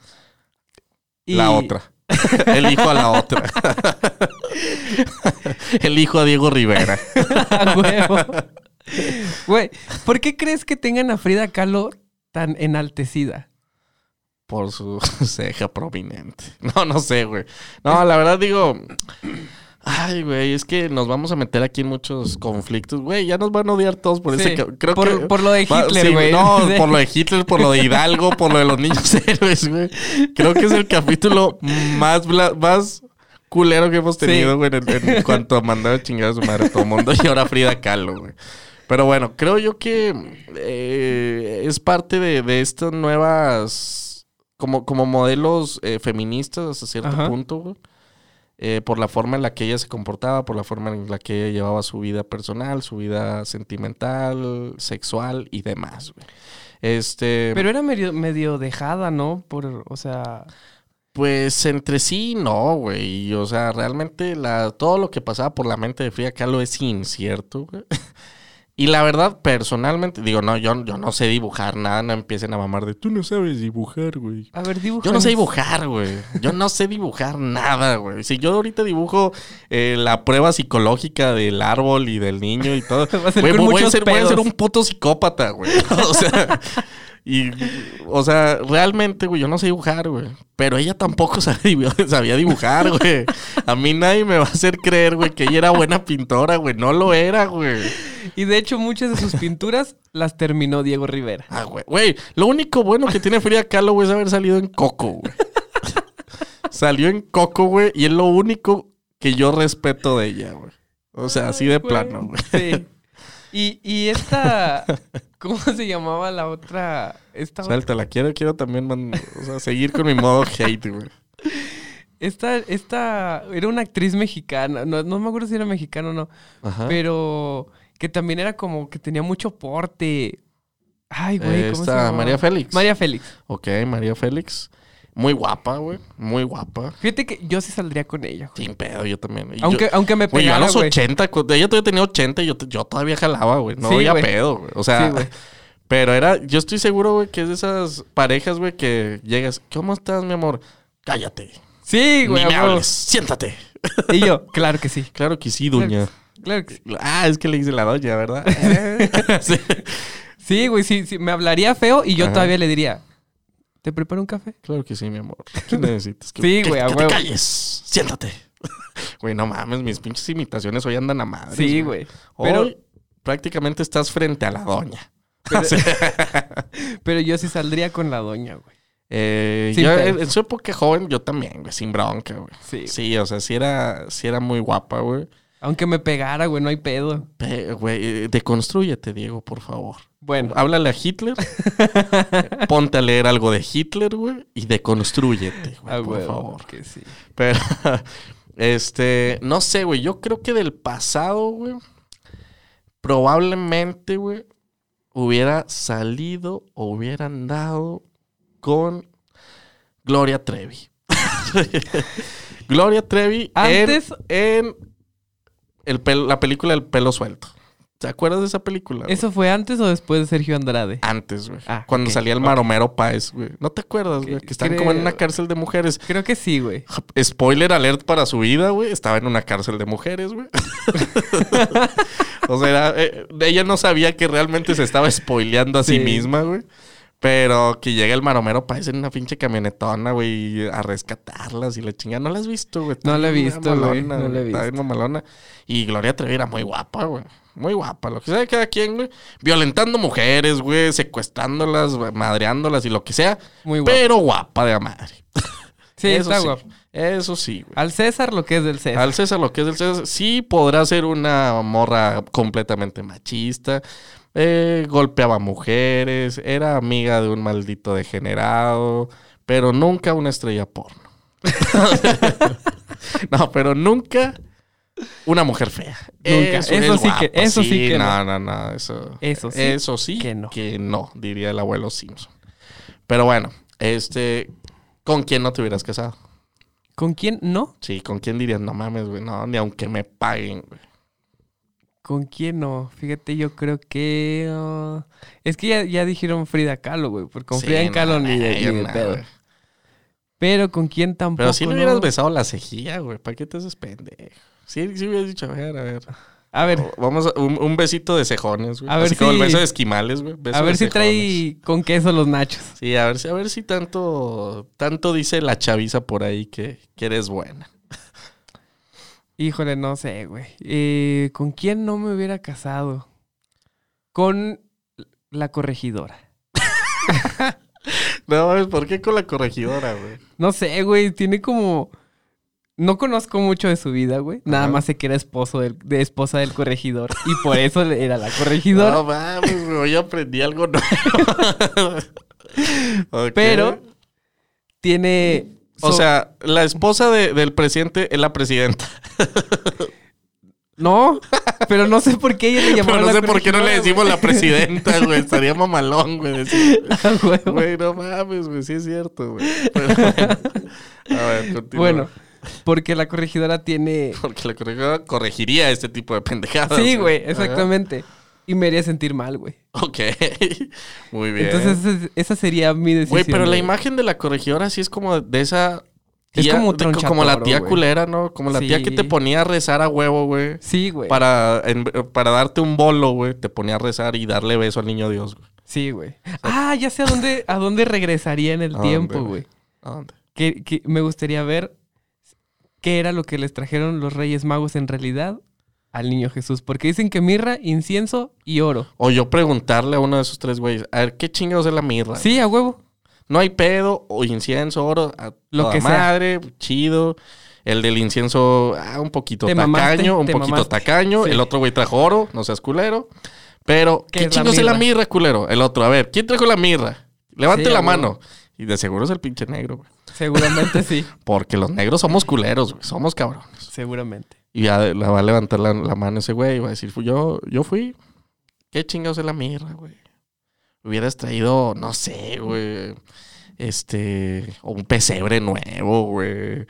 y La otra. Elijo a la otra. Elijo a Diego Rivera. A huevo. Güey, ¿por qué crees que tengan a Frida Kahlo tan enaltecida? Por su ceja prominente. No, no sé, güey. No, la verdad digo. Ay, güey, es que nos vamos a meter aquí en muchos conflictos. Güey, ya nos van a odiar todos por Sí, ese. Creo por, que. por lo de Hitler, sí, güey. No, por lo de Hitler, por lo de Hidalgo, por lo de los niños héroes, güey. Creo que es el capítulo más, bla- más culero que hemos tenido, Sí. güey, en, en cuanto a mandar a chingar a su madre a todo el mundo. Y ahora Frida Kahlo, güey. Pero bueno, creo yo que eh, es parte de, de estas nuevas. Como, como modelos eh, feministas hasta cierto Ajá. punto, güey. Eh, por la forma en la que ella se comportaba, por la forma en la que ella llevaba su vida personal, su vida sentimental, sexual y demás, güey. Este. Pero era medio, medio dejada, ¿no? Por, o sea, Pues entre sí, no, güey. O sea, realmente la, todo lo que pasaba por la mente de Frida Kahlo es incierto, güey. Y la verdad, personalmente, digo, no, yo, yo no sé dibujar nada, no empiecen a mamar de tú no sabes dibujar, güey. A ver, dibuja. Yo no sé dibujar, güey. Yo no sé dibujar nada, güey. Si yo ahorita dibujo eh, la prueba psicológica del árbol y del niño y todo, güey, voy, a ser, voy a ser un puto psicópata, güey. O sea, y, o sea, realmente, güey, yo no sé dibujar, güey. Pero ella tampoco sabía dibujar, güey. A mí nadie me va a hacer creer, güey, que ella era buena pintora, güey. No lo era, güey. Y de hecho, muchas de sus pinturas las terminó Diego Rivera. Ah, güey. Güey, lo único bueno que tiene Frida Kahlo, güey, es haber salido en Coco, güey. Salió en Coco, güey, y es lo único que yo respeto de ella, güey. O sea, así de plano, güey. Sí. Y, y esta. ¿Cómo se llamaba la otra? Esta, Suéltala, quiero, quiero también man- o sea, seguir con mi modo hate, güey. esta, esta era una actriz mexicana. No, no me acuerdo si era mexicana o no. Ajá. Pero que también era como que tenía mucho porte. Ay, güey, ¿cómo se Esta? María Félix. María Félix. Ok, María Félix. Muy guapa, güey. Muy guapa. Fíjate que yo sí saldría con ella. güey. Sin pedo, yo también. Y Aunque, yo, aunque me güey, yo a pegara, los güey. 80, cu- ella todavía tenía 80 y yo, yo todavía jalaba, güey. No Sí, había güey. pedo, güey. O sea, Sí, güey. pero era, yo estoy seguro, güey, que es de esas parejas, güey, que llegas, ¿cómo estás, mi amor? Cállate. Sí, güey. Ni me hables. Siéntate. Y yo, claro que sí. Claro que sí, doña. Claro que sí. Ah, es que le dice la doña, ¿verdad? sí. Sí, güey, sí, sí. Me hablaría feo y yo Ajá. todavía le diría, ¿te preparo un café? Claro que sí, mi amor. ¿Qué necesitas? Que- Sí, güey, a que te huevo. calles. Siéntate. Güey, no mames, mis pinches imitaciones hoy andan a madre. Sí, güey. Pero prácticamente estás frente a la doña. pero, pero yo sí saldría con la doña, güey. Eh, yo, en en su época joven, yo también, güey, sin bronca, güey. Sí. Sí, o sea, sí era, sí era muy guapa, güey. Aunque me pegara, güey, no hay pedo. Pe- Güey, eh, deconstrúyete, Diego, por favor. Bueno, Háblale a Hitler. ponte a leer algo de Hitler, güey, y deconstrúyete, güey, a por favor. que sí. Pero, este, no sé, güey. Yo creo que del pasado, güey, probablemente, güey, hubiera salido o hubiera andado con Gloria Trevi. Gloria Trevi en- Antes- en, el pel- la película El pelo suelto. ¿Te acuerdas de esa película? güey? ¿Eso fue antes o después de Sergio Andrade? Antes, güey. Ah, Cuando salía el. Maromero Páez, güey. ¿No te acuerdas, güey? Que estaban como en una cárcel de mujeres. Creo que sí, güey. Spoiler alert para su vida, güey. Estaba en una cárcel de mujeres, güey. o sea, era- eh, ella no sabía que realmente se estaba spoileando a sí, Sí. misma, güey. Pero que llega el maromero parece en una pinche camionetona, güey, a rescatarlas y la chingada. ¿No la has visto, güey? Está No la he visto, güey, no la he Está visto. mamalona. Y Gloria Trevi era muy guapa, güey. Muy guapa. Lo que sea de cada quien, güey. Violentando mujeres, güey. Secuestrándolas, madreándolas y lo que sea. Muy guapo. Pero guapa de madre. Sí, Eso está sí. guapo. Eso sí, güey. Al César lo que es del César. Al César lo que es del César, sí podrá ser una morra completamente machista. Eh, golpeaba mujeres, era amiga de un maldito degenerado, pero nunca una estrella porno. no, pero nunca una mujer fea. Nunca. Eso es sí que- eso sí que no. No, no, eso. Eso sí Eso sí que no. que no, diría el abuelo Simpson. Pero bueno, este, ¿con quién no te hubieras casado? ¿Con quién no? Sí, ¿con quién dirías? No mames, güey. No, ni aunque me paguen, güey. ¿Con quién no? Fíjate, yo creo que... ah, es que ya, ya dijeron Frida Kahlo, güey. Porque con Sí, Frida no, Kahlo ni de, ni de no, pedo. güey. Pero ¿con quién tampoco Pero si le no? hubieras besado la cejilla, güey. ¿Para qué te haces pendejo? Sí, sí hubieras dicho, a ver, a ver. A ver, Vamos a un, un besito de cejones, güey. A ver Así como el beso de esquimales, güey. a ver si cejones. trae con queso los nachos. Sí, a ver si, a ver si tanto, tanto dice la chaviza por ahí que, que eres buena. Híjole, no sé, güey. Eh, ¿Con quién no me hubiera casado? Con la corregidora. No, ¿por qué con la corregidora, güey? No sé, güey. Tiene como... No conozco mucho de su vida, güey. Nada Ajá. más sé que era esposo del, de esposa del corregidor. Y por eso era la corregidora. No mames, güey. Hoy aprendí algo nuevo. Pero tiene... O so- sea, la esposa de- del presidente es la presidenta. No, pero no sé por qué ella le llamó Pero no la sé por qué no le decimos la presidenta, güey. Estaría mamalón, güey. güey. Ah, no mames, güey. Sí es cierto, güey. Bueno. A ver, continúa. Bueno, porque la corregidora tiene... Porque la corregidora corregiría este tipo de pendejadas. Sí, güey, Ajá. Y me haría sentir mal, güey. Ok. Muy bien. Entonces esa, sería mi decisión. Güey, pero la imagen de la corregidora sí es como de esa. Es como como la tía güey. culera, ¿no? Como la tía que te ponía a rezar a huevo, güey. Sí, güey. Para, en- para darte un bolo, güey. Te ponía a rezar y darle beso al niño Dios, güey. Sí, güey. Ah, ya sé a dónde, a dónde regresaría en el ¿A dónde, tiempo, güey? güey. ¿A dónde? Que, que me gustaría ver qué era lo que les trajeron los Reyes Magos en realidad al niño Jesús. Porque dicen que mirra, incienso y oro. O yo preguntarle a uno de esos tres güeyes, a ver, ¿qué chingados es la mirra? Sí, a huevo. No hay pedo, o incienso, oro, a Lo toda que sea. madre, chido. El del incienso, ah, un poquito Te tacaño, mamaste, un te poquito mamaste. tacaño. Sí. El otro güey trajo oro, no seas culero. Pero, ¿Qué ¿qué, es la chingados es la mirra? culero? El otro, a ver, ¿quién trajo la mirra? Levante Sí, la huevo. mano. Y de seguro es el pinche negro, güey. Seguramente sí. Porque los negros somos culeros, güey. Somos cabrones. Seguramente. Y ya la va a levantar la, la mano ese güey y va a decir, "Fu- yo, yo fui. ¿Qué chingados es la mirra, güey? Hubieras traído, no sé, güey. Este, un pesebre nuevo, güey.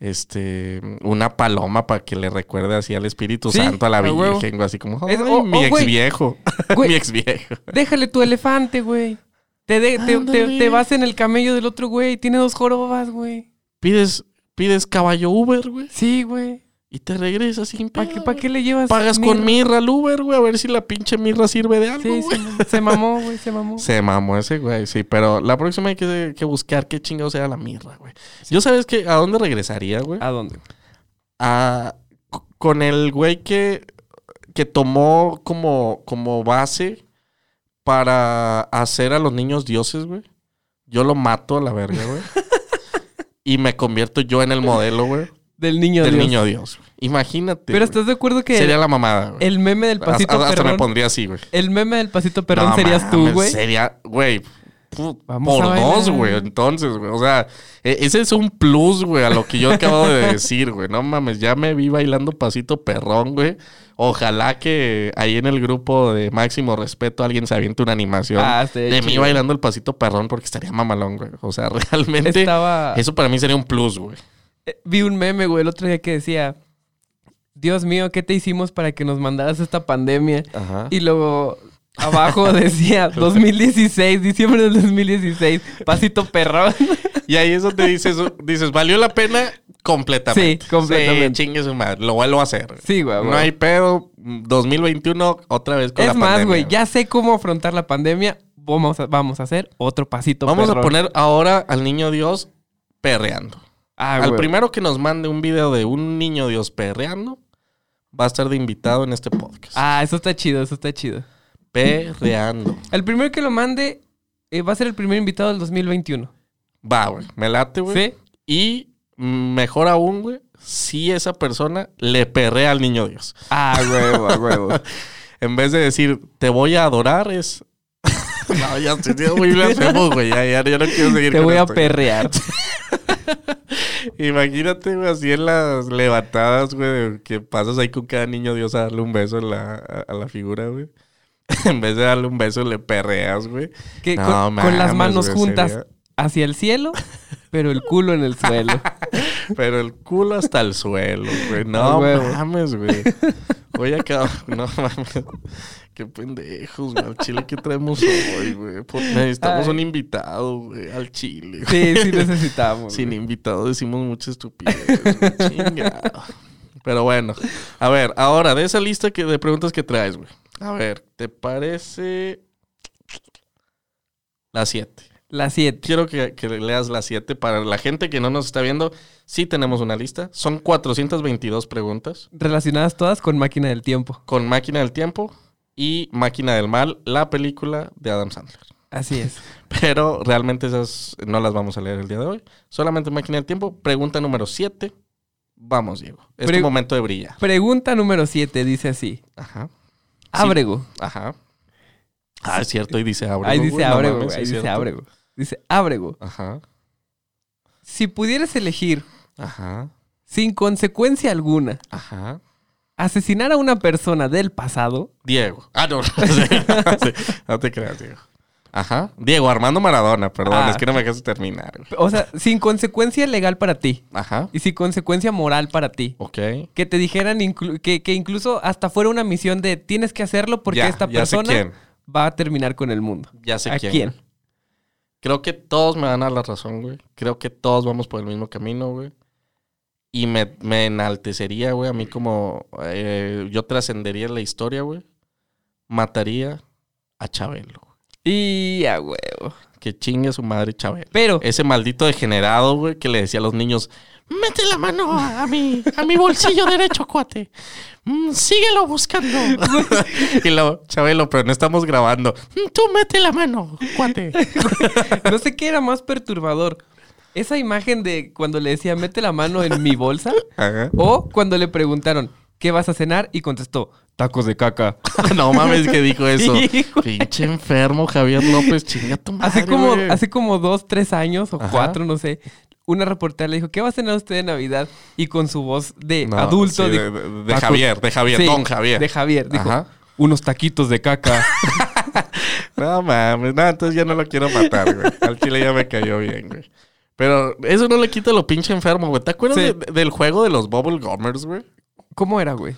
Este, una paloma para que le recuerde así al Espíritu Sí, Santo, a la. Virgen, güey, así como, Es- "Ay, oh, mi oh, ex viejo, mi ex viejo. Déjale tu elefante, güey. Te, de- te, te- te vas en el camello del otro güey. Tiene dos jorobas, güey. Pides, pides caballo Uber, güey, Sí, güey. Y te regresas sin ¿Para qué, pa' qué le llevas? Pagas con mirra? al Uber, güey, a ver si la pinche mirra sirve de algo, Sí, güey. se, se mamó, güey, se mamó. Se mamó ese güey, sí, pero la próxima hay que, que buscar qué chingo sea la mirra, güey. Yo sabes que a dónde regresaría, güey. ¿A dónde? A, con el güey que, que tomó como, como base para hacer a los niños dioses, güey. Yo lo mato a la verga, güey. y me convierto yo en el modelo, güey, Del niño del Dios. niño dios. Imagínate. Pero estás de acuerdo que Sería la mamada, güey. el meme del pasito hasta, hasta me perrón. pondría así, güey. El meme del pasito perrón No serías tú, güey. Sería, güey. Vamos por dos, güey. Entonces, güey. O sea, e- ese es un plus, güey, a lo que yo acabo de decir, güey. No mames, ya me vi bailando pasito perrón, güey. Ojalá que ahí en el grupo de máximo respeto alguien se aviente una animación Ah, estaría de mí bailando el pasito perrón porque estaría mamalón, güey. O sea, realmente Estaba... eso para mí sería un plus, güey. Eh, Vi un meme, güey, el otro día que decía... Dios mío, ¿qué te hicimos para que nos mandaras esta pandemia? Ajá. Y luego abajo decía 2016, diciembre del 2016, pasito perrón. Y ahí es donde dices, dices, ¿valió la pena? Completamente. Sí, completamente. Sí, chingue su madre. Lo vuelvo a hacer. Sí, güey. No hay pedo. 2021, otra vez con Es la más, pandemia, güey, ya sé cómo afrontar la pandemia. Vamos a, vamos a hacer otro pasito Vamos perrón. a poner ahora al niño Dios perreando. Ah, al güey. primero que nos mande un video de un niño Dios perreando, va a estar de invitado en este podcast. Ah, eso está chido, eso está chido. Perreando. El primero que lo mande eh, va a ser el primer invitado del 2021. Va, güey. Me late, güey. ¿Sí? Y mm, mejor aún, güey, si esa persona le perrea al niño Dios. Ah, huevo, huevo. En vez de decir, te voy a adorar, es. no, ya estoy muy blasfemo, güey. Ya, ya, ya no quiero seguir Te con voy a perrear. Imagínate, güey, así en las levantadas, güey, que pasas ahí con cada niño Dios a darle un beso en la, a, a la figura, güey. en vez de darle un beso, le perreas, güey. Que No, con, con las mames, manos güey, juntas sería- hacia el cielo, pero el culo en el suelo. Pero el culo hasta el suelo, güey. A No huevo. mames, güey. Voy a acabar. No mames. Qué pendejos, güey. Al chile que traemos hoy, güey. Necesitamos Ay. un invitado, güey. Al chile. güey. Sí, sí necesitamos. Sin güey. invitado decimos mucha estupidez. Chingado. Pero bueno. A ver, ahora, de esa lista que, de preguntas que traes, güey. A ver, ¿te parece la 7? La 7. Quiero que, que leas la 7 para la gente que no nos está viendo. Sí tenemos una lista. Son 422 preguntas Relacionadas todas con máquina del tiempo. con Máquina del Tiempo y Máquina del Mal, la película de Adam Sandler. Así es. Pero realmente esas no las vamos a leer el día de hoy. Solamente Máquina del Tiempo. Pregunta número 7. Vamos, Diego. Es Pre- tu momento de brillar. Pregunta número 7 dice así. Ajá. Ábrego. Ajá. Ah, es cierto. Y dice Ábrego. Ahí dice no ábrego, güey. Ahí dice ábrego. Dice ábrego. Ajá. Si pudieras elegir Ajá. sin consecuencia alguna Ajá. Asesinar a una persona del pasado. Diego. Ah, no. Sí, no te creas, Diego. Ajá. Diego Armando Maradona, perdón, Ah. es que no me dejas terminar. güey. O sea, sin consecuencia legal para ti. Ajá. Y sin consecuencia moral para ti. Ok. Que te dijeran inclu- que, que incluso hasta fuera una misión de tienes que hacerlo porque Ya, esta ya persona va a terminar con el mundo. Ya sé ¿A quién. quién? Creo que todos me van a dar la razón, güey. Creo que todos vamos por el mismo camino, güey. Y me, me enaltecería, güey, a mí como... eh, yo trascendería la historia, güey. Mataría a Chabelo. Y a huevo. Que chingue a su madre Chabelo. Pero, Ese maldito degenerado, güey, que le decía a los niños... Mete la mano a, a mi, a mi bolsillo derecho, cuate. Mm, síguelo buscando. y luego, Chabelo, pero no estamos grabando. "Mm, Tú mete la mano, cuate. no sé qué era más perturbador. Esa imagen de cuando le decía, mete la mano en mi bolsa. Ajá. o cuando le preguntaron, ¿qué vas a cenar? Y contestó, tacos de caca. no mames que dijo eso. Pinche enfermo Javier López, chinga tu madre. Hace como, güey. hace como dos, tres años o Ajá. cuatro, no sé. Una reportera le dijo, ¿qué va a cenar usted de Navidad? Y con su voz de No, adulto. sí, dijo, de, de- de. Javier, de Javier, Sí, don Javier. De Javier. Dijo, Ajá. unos taquitos de caca. No mames, no, entonces ya no lo quiero matar, güey. Al chile ya me cayó bien, güey. Pero eso no le quita lo pinche enfermo, güey. ¿Te acuerdas Sí. de- del juego de los Bubble Gummers, güey? ¿Cómo era, güey?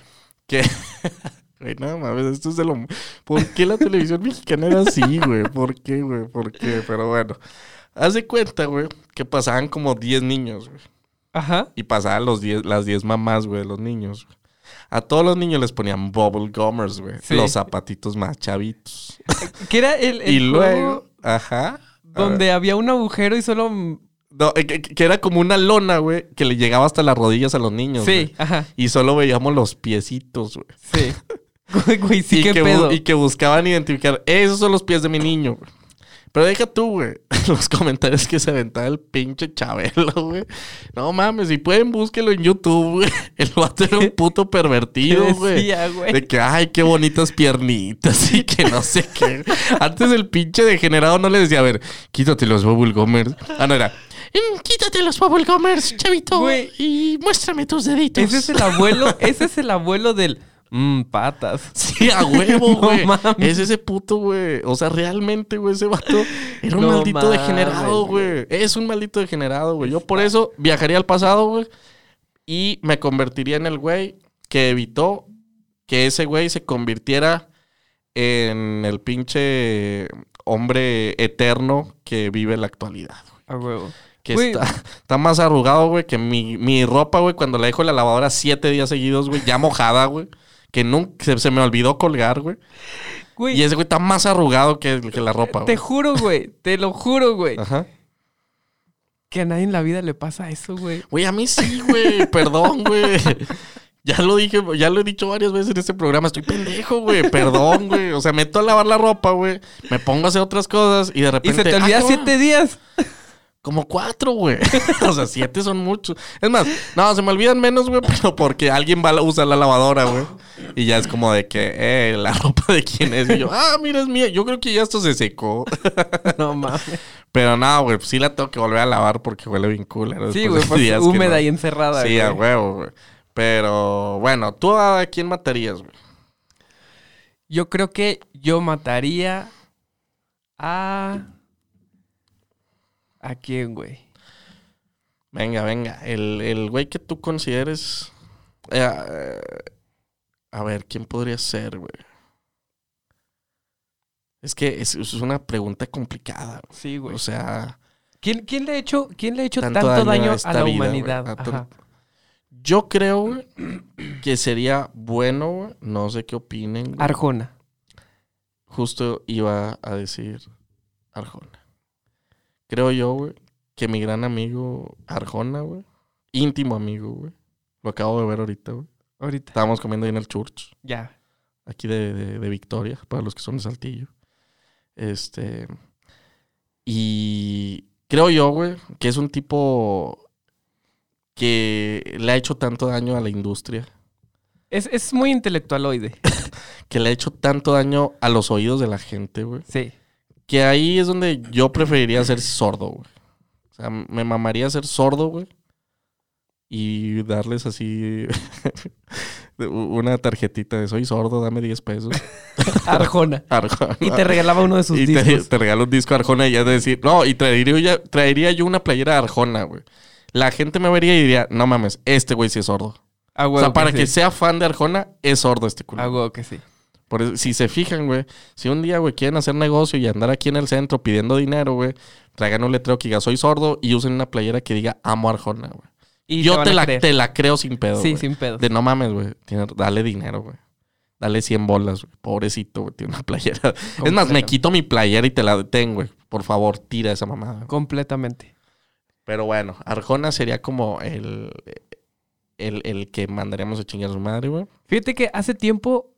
Que. Güey, no mames, esto es de lo. ¿Por qué la televisión mexicana era así, güey? ¿Por qué, güey? ¿Por qué? Pero bueno. Haz de cuenta, güey, que pasaban como 10 niños, güey. Ajá. Y pasaban los 10, las 10 mamás, güey, de los niños. güey. A todos los niños les ponían bubble gummers, güey. Sí. Los zapatitos más chavitos. Que era el, el y luego, ajá. donde había un agujero y solo... No, eh, que, que era como una lona, güey, que le llegaba hasta las rodillas a los niños. Sí, ajá. Y solo veíamos los piecitos, güey. Sí. Güey, sí, y, qué que pedo. y que buscaban identificar, esos son los pies de mi niño. Pero deja tú, güey, los comentarios que se aventaba el pinche Chabelo, güey. No mames, si pueden, búsquelo en YouTube, güey. El vato era un puto ¿Qué pervertido, güey. De que, ay, qué bonitas piernitas y que no sé qué. Antes el pinche degenerado no le decía, a ver, quítate los bubble gummers. Ah, no era, "Mm, quítate los bubble gummers, chavito, Güey. y muéstrame tus deditos. Ese es el abuelo, ese es el abuelo del... Mmm, patas. Sí, a huevo, güey. es ese puto, güey. O sea, realmente, güey, ese vato era un No maldito mames, degenerado, güey. Es un maldito degenerado, güey. Yo por eso viajaría al pasado, güey. Y me convertiría en el güey que evitó que ese güey se convirtiera en el pinche hombre eterno que vive la actualidad. güey. A huevo. Que Güey. está, está más arrugado, güey, que mi, mi ropa, güey, cuando la dejo en la lavadora siete días seguidos, güey, ya mojada, güey. Que nunca se, se me olvidó colgar, güey. Güey, Y ese güey está más arrugado que, que la ropa, te güey. juro, güey. Te lo juro, güey. Ajá. Que a nadie en la vida le pasa eso, güey. Güey, a mí sí, güey. Perdón, güey. Ya lo dije, ya lo he dicho varias veces en este programa. Estoy pendejo, güey. Perdón, güey. O sea, meto a lavar la ropa, güey. Me pongo a hacer otras cosas y de Y repente. se te ¡ah, olvida siete días. Como cuatro, güey. o sea, siete son muchos. Es más, no, se me olvidan menos, güey, pero porque alguien va a usar la lavadora, güey. Y ya es como de que, eh, la ropa de quién es. Y yo, ah, mira, es mía. Yo creo que ya esto se secó. No mames. pero no, güey, pues sí la tengo que volver a lavar porque huele bien cool. Sí, güey, pues húmeda y encerrada, Sí, a huevo, güey. Pero bueno, ¿tú a quién matarías, güey? Yo creo que yo mataría a... ¿A quién, güey? Venga, venga. El, el güey que tú consideres. eh, a ver, ¿quién podría ser, güey? Es que es, es una pregunta complicada. güey. Sí, güey. O sea, ¿Quién, quién le ha hecho, quién le ha hecho Tanto tanto, daño daño, a esta la vida, humanidad? Ajá. yo creo güey, que sería bueno, güey. No sé qué opinen. Arjona. Justo iba a decir Arjona. Creo yo, güey, que mi gran amigo Arjona, güey, íntimo amigo, güey, lo acabo de ver ahorita, güey. Ahorita. Estábamos comiendo ahí en el church, Ya. aquí de, de- de Victoria, para los que son de Saltillo. Este. Y creo yo, güey, que es un tipo que le ha hecho tanto daño a la industria, Es, es muy intelectualoide. que le ha hecho tanto daño a los oídos de la gente, güey. Sí. Que ahí es donde yo preferiría ser sordo, güey. O sea, me mamaría ser sordo, güey. Y darles así una tarjetita de soy sordo, dame 10 pesos. Arjona. Arjona. Y te regalaba uno de sus Y te, discos. te regalo un disco Arjona y ya de decir, no, y traería, yo- traería yo una playera de Arjona, güey. La gente me vería y diría, no mames, este güey sí es sordo. A o sea, para que, sí. sea fan de Arjona, es sordo este culo. A huevo que sí. Por eso, si se fijan, güey, si un día, güey, quieren hacer negocio y andar aquí en el centro pidiendo dinero, güey, traigan un letrero que diga soy sordo y usen una playera que diga amo Arjona, güey. Y Yo te la, creer. te la creo sin pedo. Sí, sin pedo. De no mames, güey. Dale dinero, güey. Dale 100 bolas, güey. Pobrecito, güey. Tiene una playera. Es más, me quito mi playera y te la tengo, güey. Por favor, tira esa mamada. Completamente. Pero bueno, Arjona sería como el, el, el que mandaríamos a chingar a su madre, güey. Fíjate que hace tiempo,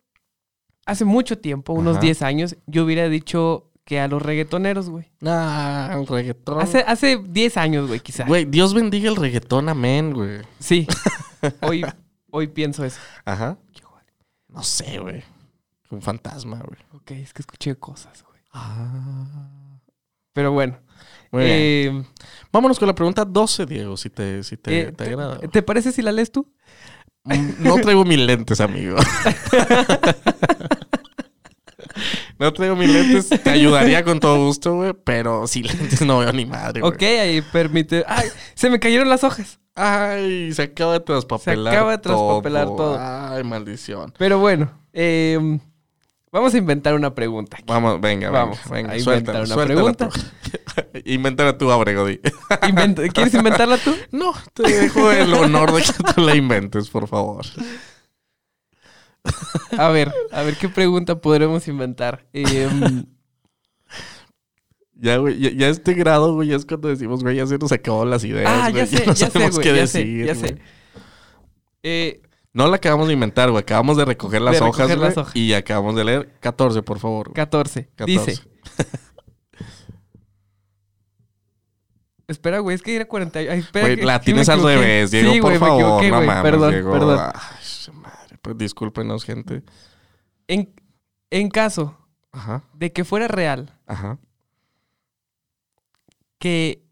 hace mucho tiempo, unos Ajá. 10 años, yo hubiera dicho que a los reggaetoneros, güey. Ah, el reggaetón. Hace, hace 10 años, güey, quizás. Güey, Dios bendiga el reggaetón, amén, güey. Sí. Hoy, hoy pienso eso. Ajá. No sé, güey. Un fantasma, güey. Ok, es que escuché cosas, güey. Ah. Pero bueno. Eh, Vámonos con la pregunta 12, Diego, si te, si te, eh, te agrada. ¿Te parece si la lees tú? Mm, No traigo mis lentes, amigo. No traigo mis lentes. Te ayudaría con todo gusto, güey. Pero sin lentes no veo ni madre, güey. Ok, ahí permite. ¡Ay! Se me cayeron las hojas. Ay, se acaba de traspapelar Se acaba de traspapelar todo. Ay, maldición. Pero bueno, eh, vamos a inventar una pregunta. aquí. Vamos, venga, Vamos venga, a Suéltala, inventar una suéltala pregunta. Invéntala tú, Abregodi. ¿Quieres inventarla tú? No, te dejo el honor de que tú la inventes, por favor. A ver, a ver qué pregunta podremos inventar. Eh, Ya, güey, ya, ya este grado, güey, ya es cuando decimos, güey, ya se nos acabaron las ideas. ah, güey, ya sé, no ya sé, güey. qué Ya decir, sé, ya güey. sé. Eh, No la acabamos de inventar, güey. Acabamos de recoger las De hojas, recoger las güey, hojas. Y acabamos de leer 14, por favor. güey. 14. 14. Dice. Espera, güey, es que era 40. Ay, espera, Güey, que- la sí tienes me al revés, Diego, Sí, por güey, me favor. equivoqué, no güey. mames, Perdón, Diego. perdón. Ay. Pues discúlpenos, gente. En, en caso Ajá, de que fuera real ajá. que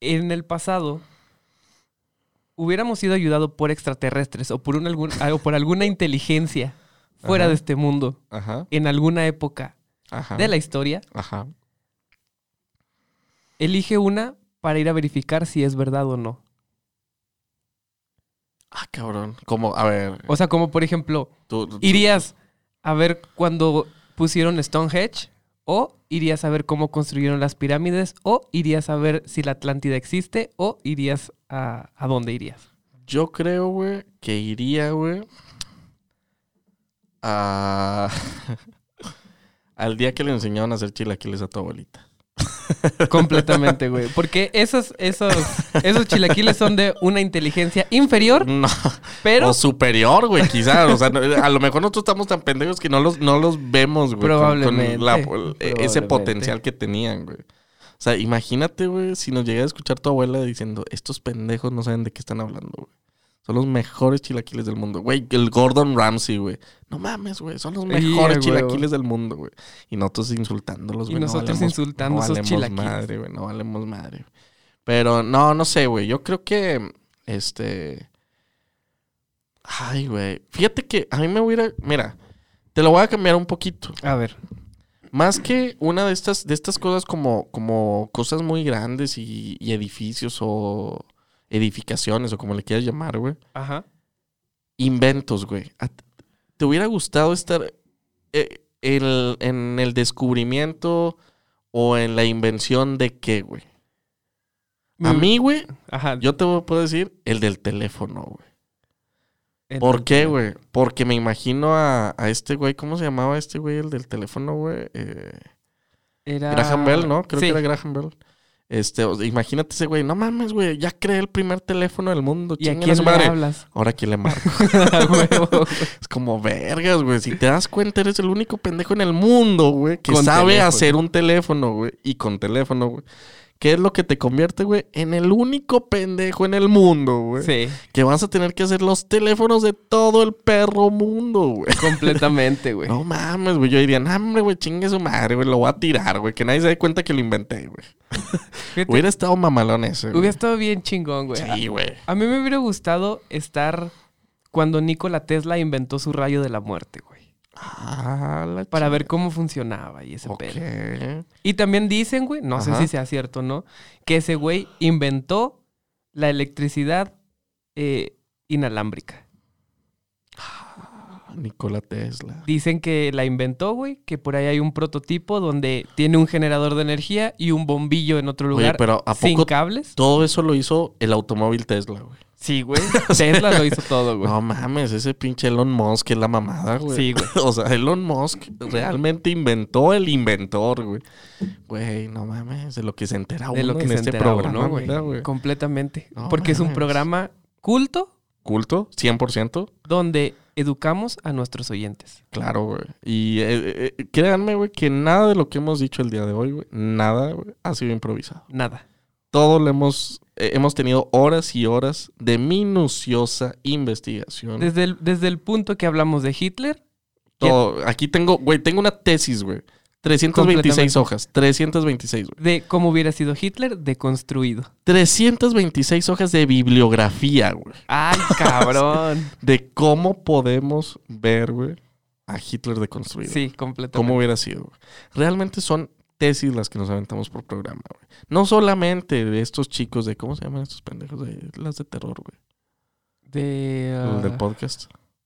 en el pasado hubiéramos sido ayudados por extraterrestres o por, un algún, o por alguna inteligencia fuera Ajá. de este mundo Ajá, en alguna época ajá. de la historia, elige una para ir a verificar si es verdad o no. Ah, cabrón. Como, a ver. O sea, como por ejemplo, tú- tú- ¿irías a ver cuando pusieron Stonehenge? ¿O irías a ver cómo construyeron las pirámides? ¿O irías a ver si la Atlántida existe? ¿O irías a... ¿A dónde irías? Yo creo, güey, que iría, güey, a... al día que le enseñaron a hacer chilaquiles a tu abuelita. Completamente, güey. Porque esos, esos, esos chilaquiles son de una inteligencia inferior, No, pero o superior, güey, quizás. O sea, a lo mejor nosotros estamos tan pendejos que no los, no los vemos, güey. con- Probablemente, Con, la- ese potencial que tenían, güey. O sea, imagínate, güey, si nos llega a escuchar tu abuela diciendo, estos pendejos no saben de qué están hablando, güey. Son los mejores chilaquiles del mundo. Güey, el Gordon Ramsay, güey. No mames, güey. Son los mejores chilaquiles del mundo, güey. Y nosotros insultándolos, Y güey. no nosotros valemos- insultando no esos chilaquiles. madre, güey. No valemos madre. Pero no, no sé, güey. Yo creo que, este... Ay, güey. Fíjate que a mí me hubiera... Mira, te lo voy a cambiar un poquito. a ver. Más que una de estas, de estas cosas como, como cosas muy grandes y, y edificios o edificaciones o como le quieras llamar, güey. Ajá. Inventos, güey. ¿A- ¿Te hubiera gustado estar eh, el- en el descubrimiento o en la invención de qué, güey? A Mm, mí, güey, Ajá. yo te puedo decir el del teléfono, güey. el- ¿Por qué, güey? Porque me imagino a, a este güey, ¿cómo se llamaba este güey, el del teléfono, güey? Eh, Era... Graham Bell, ¿no? Creo Sí. que era Graham Bell. Este, o sea, imagínate ese güey, no mames, güey, ya creé el primer teléfono del mundo, ¿Y a quién le madre. hablas? Ahora quién le marco. Es como vergas, güey. Si te das cuenta, eres el único pendejo en el mundo, güey, que Con sabe teléfono. hacer un teléfono, güey. Y con teléfono, güey. ¿Qué es lo que te convierte, güey? En el único pendejo en el mundo, güey. Sí, Que vas a tener que hacer los teléfonos de todo el perro mundo, güey. completamente, güey. No mames, güey. Yo diría, no, hombre, güey, chingue su madre, güey. Lo voy a tirar, güey. Que nadie se dé cuenta que lo inventé, güey. Hubiera estado mamalón ese, güey. hubiera estado bien chingón, güey. Sí, güey. A mí me hubiera gustado estar cuando Nikola Tesla inventó su rayo de la muerte, güey. Ah, la Para ver cómo funcionaba y ese Ok. pedo. Y también dicen, güey, no sé si sea cierto o no, que ese güey inventó la electricidad eh, inalámbrica. Nikola Tesla. Dicen que la inventó, güey, que por ahí hay un prototipo donde tiene un generador de energía y un bombillo en otro Oye, lugar pero ¿a sin cables. todo eso lo hizo el automóvil Tesla, güey? Sí, güey. Tesla lo hizo todo, güey. No mames, ese pinche Elon Musk es la mamada, güey. Sí, güey. O sea, Elon Musk realmente inventó el inventor, güey. Güey, no mames, de lo que se entera uno de lo que en se este entera uno, programa, güey. Completamente. No Porque es un programa culto ¿Culto? ¿100%? donde educamos a nuestros oyentes. Claro, güey. Y eh, eh, créanme, güey, que nada de lo que hemos dicho el día de hoy, güey, nada, güey, ha sido improvisado. Nada. Todo lo hemos, eh, hemos tenido horas y horas de minuciosa investigación. Desde el, desde el punto que hablamos de Hitler, Todo- aquí tengo, güey, tengo una tesis, güey. 326 Completamente. hojas, 326, güey. de cómo hubiera sido Hitler deconstruido. 326 hojas de bibliografía, güey. ¡Ay, cabrón! De cómo podemos ver, güey, a Hitler deconstruido. sí, completamente. cómo hubiera sido. güey. Realmente son tesis las que nos aventamos por programa, güey. No solamente de estos chicos de, ¿cómo se llaman estos pendejos? De las de terror, güey. De El del ah, podcast.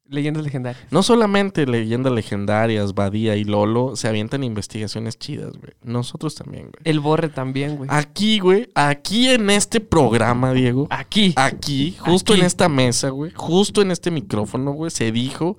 Leyendas legendarias. No solamente leyendas legendarias, Badía y Lolo se avientan investigaciones chidas, güey. Nosotros también, güey. El Borre también, güey. Aquí, güey, aquí en este programa, Diego, Aquí. aquí, justo Aquí. en esta mesa, güey, justo en este micrófono, güey, se dijo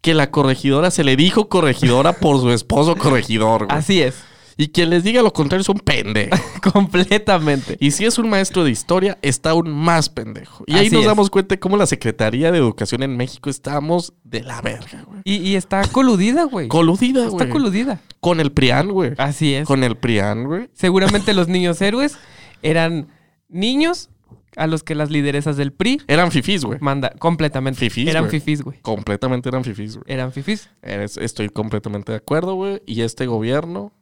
que la corregidora se le dijo corregidora por su esposo corregidor, güey. Así es. Y quien les diga lo contrario es un pendejo. completamente. Y si es un maestro de historia, está aún más pendejo. Y ahí nos es. damos cuenta de cómo la Secretaría de Educación en México estamos de la verga, güey. Y, y está coludida, güey. Coludida, Está güey. coludida. Con el PRIAN, güey. Así es. Con el PRIAN, güey. Seguramente los niños héroes eran niños a los que las lideresas del PRI Eran fifís, güey. manda completamente. Fifís, eran güey. fifís, güey. Completamente eran fifís, güey. Eran fifís. Estoy completamente de acuerdo, güey. Y este gobierno,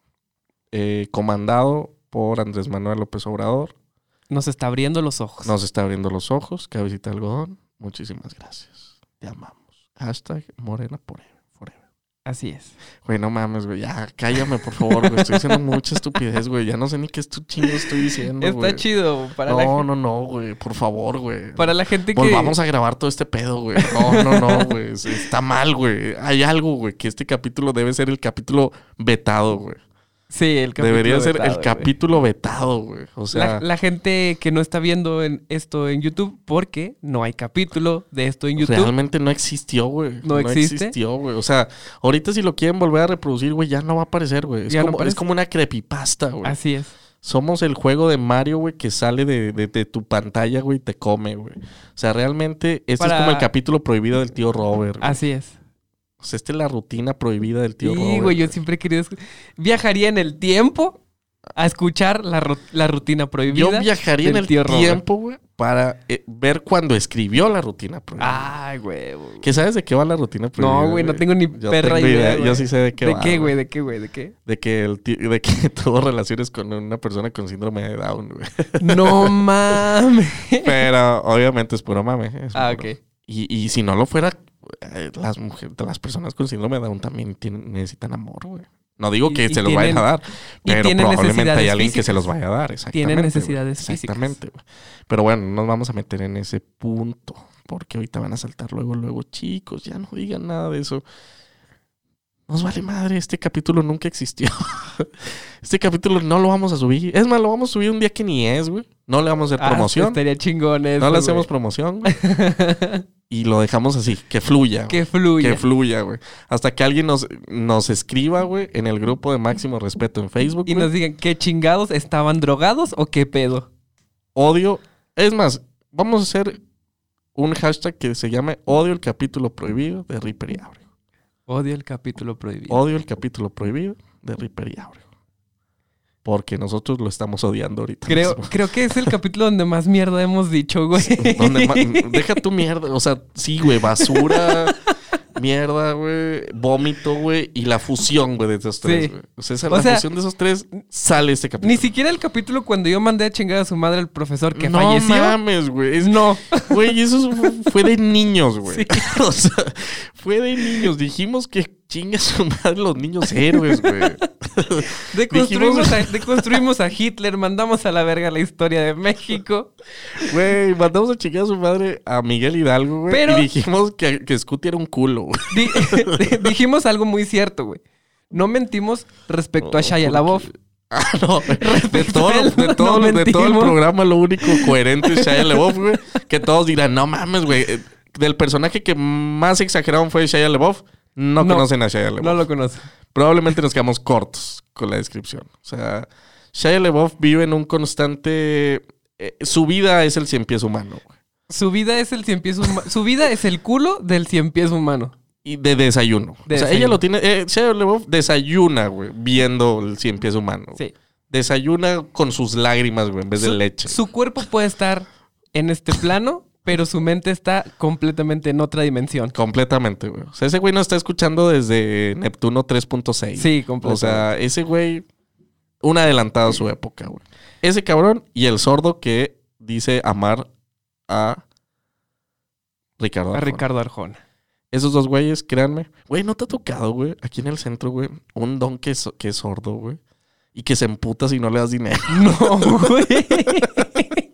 eh, comandado por Andrés Manuel López Obrador, Nos está abriendo los ojos. nos está abriendo los ojos. Cabecita de algodón. Muchísimas gracias. Te amamos. Hashtag Morena Forever. forever. Así es. Güey, no mames, güey. Ya, cállame, por favor, güey. Estoy diciendo mucha estupidez, güey. Ya no sé ni qué estu- chingo estoy diciendo, Está güey. chido para, la, No, gen- no, no, güey. Por favor, güey. para la gente que... Volvamos a grabar todo este pedo, güey. No, no, no, güey. Está mal, güey. Hay algo, güey, que este capítulo debe ser el capítulo vetado, güey. Sí, el capítulo Debería ser vetado, el güey. capítulo vetado, güey. O sea, La, la gente que no está viendo en esto en YouTube, porque no hay capítulo de esto en YouTube. realmente no existió, güey. ¿No existe? existió, güey. O sea, ahorita si lo quieren volver a reproducir, güey, ya no va a aparecer, güey. Es, Ya no como, es como una creepypasta, güey. Así es. Somos el juego de Mario, güey, que sale de, de- de tu pantalla, güey, y te come, güey. O sea, realmente, este Para- es como el capítulo prohibido del tío Robert. güey. Así es. Sea, esta es la rutina prohibida del tío Sí, Robert. güey, yo siempre he querido... Viajaría en el tiempo a escuchar la, ru- la rutina prohibida. Yo viajaría en el tío tiempo, güey, para eh, ver cuando escribió la rutina prohibida. Ay, güey. güey. ¿Qué sabes de qué va la rutina prohibida? No, güey, no tengo ni Yo perra tengo idea, Yo güey. sí sé de qué ¿De va. qué, güey? ¿De qué, güey? ¿De qué? De que, el de que tuvo relaciones con una persona con síndrome de Down, güey. No mames. Pero obviamente es puro mame. es Ah, puro- ok. Y, y si no lo fuera, las mujeres, las personas con síndrome de Down también tienen, necesitan amor, güey. No digo que y se los tienen- vayan a dar, pero probablemente hay alguien que se físicas. los vaya a dar. Exactamente. Tienen necesidades físicas. Exactamente, güey. Pero bueno, no nos vamos a meter en ese punto. Porque ahorita van a saltar luego, luego, chicos, ya no digan nada de eso. Nos vale madre, este capítulo nunca existió. este capítulo no lo vamos a subir. Es más, lo vamos a subir un día que ni es, güey. No le vamos a hacer Ah, promoción. estaría chingón eso, no le güey. hacemos promoción, güey. y lo dejamos así, que fluya. que fluya. Que fluya, güey. Hasta que alguien nos, nos escriba, güey, en el grupo de Máximo Respeto en Facebook. y güey. nos digan, ¿qué chingados? ¿Estaban drogados o qué pedo? Odio. Es más, vamos a hacer un hashtag que se llame Odio el capítulo prohibido de Reaper y Abrego. Odio el capítulo prohibido. Odio el capítulo prohibido de Reaper y. Porque nosotros lo estamos odiando ahorita. Creo, mismo. creo que es el capítulo donde más mierda hemos dicho, güey. Donde deja tu mierda. O sea, sí, güey, basura. mierda, güey, vómito, güey, y la fusión, güey, de esos tres, Sí. güey. O sea, esa- O la sea, fusión de esos tres sale este capítulo. Ni siquiera el capítulo cuando yo mandé a chingar a su madre al profesor que no falleció. mames, güey. Es, No. Güey, eso fue- fue de niños, güey. Sí. O sea, fue de niños. Dijimos que chinga su madre los niños héroes, güey. Deconstruimos, a, deconstruimos a Hitler, mandamos a la verga la historia de México. Güey, mandamos a chingar a su madre a Miguel Hidalgo, güey. Pero- Y dijimos que, que Scooty era un culo, güey. Di- dijimos algo muy cierto, güey. No mentimos respecto a Shia LaBeouf. Ah, no. De todo, él, de, todo, no de todo el programa, lo único coherente es Shia LaBeouf, güey. Que todos dirán, no mames, güey. Del personaje que más exageraron fue Shia LaBeouf. No, No, conocen a Shia LaBeouf. No lo conoce. Probablemente nos quedamos cortos con la descripción. O sea, Shia LaBeouf vive en un constante... eh, su vida es el cien pies humano, güey. Su vida es el cien pies humano. Su vida es el culo del cien pies humano. Y de desayuno. De o sea, desayuno. ella lo tiene... Eh, Shia LaBeouf desayuna, güey, viendo el cien pies humano. güey. Sí. Desayuna con sus lágrimas, güey, en vez de leche. su cuerpo puede estar en este plano, pero su mente está completamente en otra dimensión. Completamente, güey. O sea, ese güey nos está escuchando desde Neptuno 3.6. Sí, completamente. O sea, ese güey, un adelantado a su época, güey. Ese cabrón y el sordo que dice amar a Ricardo. a Arjona. Ricardo Arjona. Esos dos güeyes, créanme. Güey, ¿no te ha tocado, güey? Aquí en el centro, güey, un don que es, que es sordo, güey. Y que se emputa si no le das dinero. No, güey.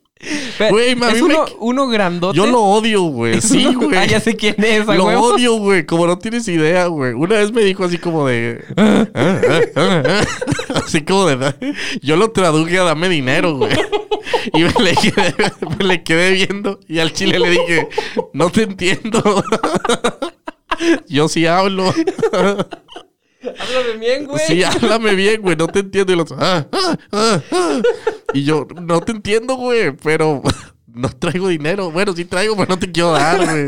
Güey, es mí me- uno, uno grandote. Yo lo odio, güey. Sí, uno- güey. Ah, ya sé quién es, Lo huevo. odio, güey. Como no tienes idea, güey. Una vez me dijo así como de. Así como de. Yo lo traduje a dame dinero, güey. Y me le, quedé, me le quedé viendo. Y al chile le dije, no te entiendo. Yo sí hablo. Háblame bien, güey. Sí, háblame bien, güey. No te entiendo. Y, los, "Ah, ah, ah, ah". Y yo, no te entiendo, güey. Pero no traigo dinero. Bueno, sí traigo, pero no te quiero dar, güey.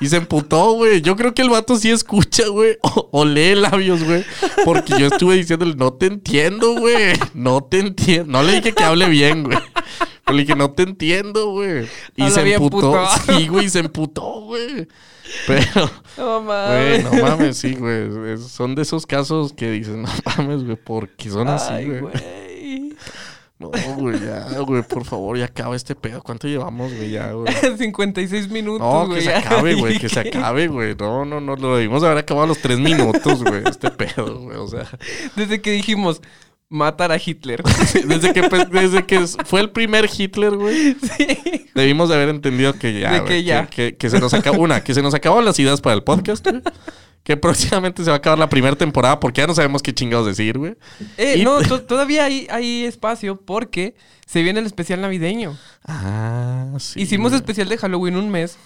Y se emputó, güey. Yo creo que el vato sí escucha, güey. O, o lee labios, güey. Porque yo estuve diciéndole, no te entiendo, güey. No te entiendo. No le dije que hable bien, güey. Pero le dije, no te entiendo, güey. Y Habla se emputó. puto. Sí, güey, se emputó, güey. Pero, No güey, mames. no mames, sí, güey. Son de esos casos que dices, no mames, güey, porque son así, güey. güey. No, güey, ya, güey, por favor, ya acaba este pedo. ¿Cuánto llevamos, güey? Ya, güey. 56 minutos, No, güey. que se acabe, güey, que se acabe, güey. No, no, no, lo debimos haber acabado a los tres minutos, güey, este pedo, güey. O sea, Desde que dijimos matar a Hitler. desde que, pues, desde que fue el primer Hitler, güey, sí. debimos de haber entendido que ya, De güey, que ya. Que, que se nos acabó, una, que se nos acabaron las ideas para el podcast, güey. Que próximamente se va a acabar la primera temporada porque ya no sabemos qué chingados decir, güey. Eh, Y- no, to- todavía hay, hay espacio porque se viene el especial navideño. Ah, sí. Hicimos güey. especial de Halloween un mes.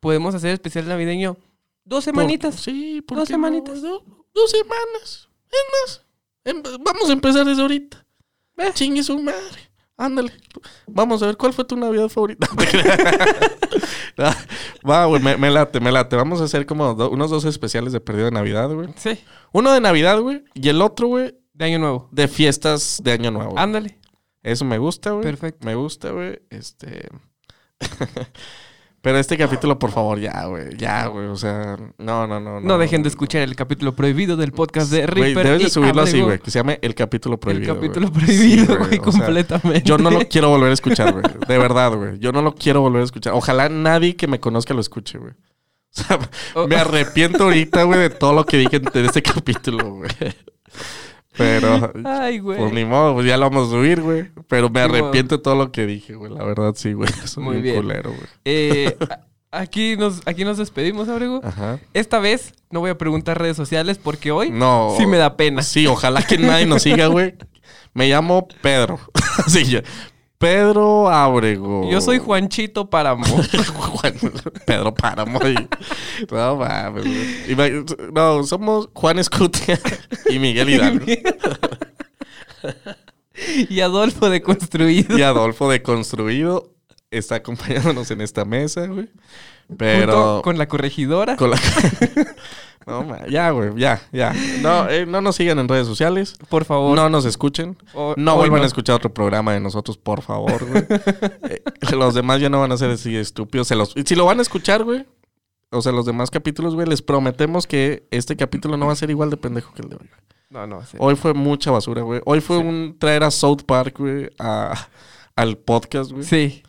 Podemos hacer especial navideño dos Por- semanitas. sí, ¿por Dos qué semanitas. Do- dos semanas. Es más, em- vamos a empezar desde ahorita. Eh. Chingue su madre. Ándale. Vamos a ver cuál fue tu Navidad favorita. Ah, Va, güey, me, me late, me late. Vamos a hacer como do- unos dos especiales de perdido de Navidad, güey. Sí, Uno de Navidad, güey. Y el otro, güey, de año nuevo. de fiestas de Año Nuevo. Ándale. Eso me gusta, güey. Perfecto. Me gusta, güey. Este. Pero este capítulo, por favor, ya, güey. Ya, güey. O sea, no, no, no. No dejen de escuchar el capítulo prohibido del podcast de Güey, Reaper. debes de subirlo así, güey. Que se llame El Capítulo Prohibido. El capítulo güey. prohibido, Sí, güey, sea, completamente. yo no lo quiero volver a escuchar, güey. De verdad, güey. Yo no lo quiero volver a escuchar. Ojalá nadie que me conozca lo escuche, güey. O sea, Oh. me arrepiento ahorita, güey, de todo lo que dije en este capítulo, güey. Pero, Ay, güey. pues ni modo, pues ya lo vamos a subir, güey. Pero me arrepiento de todo lo que dije, güey. La verdad, sí, güey. Soy Muy un bien. culero, güey. Eh, aquí, nos, aquí nos despedimos, Abrego. Ajá. Esta vez no voy a preguntar redes sociales porque hoy No. sí me da pena. Sí, ojalá que nadie nos siga, güey. Me llamo Pedro. Así. Pedro Abrego. Yo soy Juanchito Páramo. Juan- Pedro Páramo. y- No mames, No, somos Juan Escutia y Miguel Hidalgo. y Adolfo de Construido. Y Adolfo de Construido está acompañándonos en esta mesa, güey. Pero. Junto con la corregidora. con la- No, ma- ya, güey, ya, ya. No, eh, no nos sigan en redes sociales. Por favor. No nos escuchen. O- No vuelvan no. a escuchar otro programa de nosotros, por favor, güey. Eh, los demás ya no van a ser así estúpidos. Se los, si lo van a escuchar, güey, o sea, los demás capítulos, güey, les prometemos que este capítulo no va a ser igual de pendejo que el de hoy. güey. No, no, sí. Hoy fue mucha basura, güey. Hoy fue Sí. un traer a South Park, güey, a- al podcast, güey. Sí.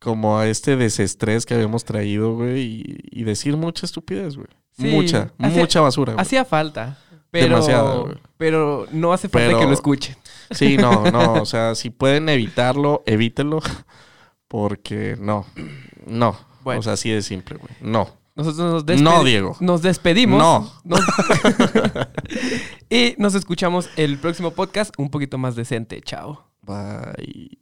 Como a este desestrés que habíamos traído, güey, y, y decir mucha estupidez, güey. Sí. Mucha, mucha basura. Hacía falta. Pero, Demasiada, güey. pero no hace falta Pero- que lo escuchen. Sí, no, no, o sea, si pueden evitarlo, evítenlo. Porque no, no. Bueno. O sea, así de simple, güey. No. Nosotros nos, despe- No, Diego. nos despedimos. No. Nos- y nos escuchamos el próximo podcast un poquito más decente. Chao. Bye.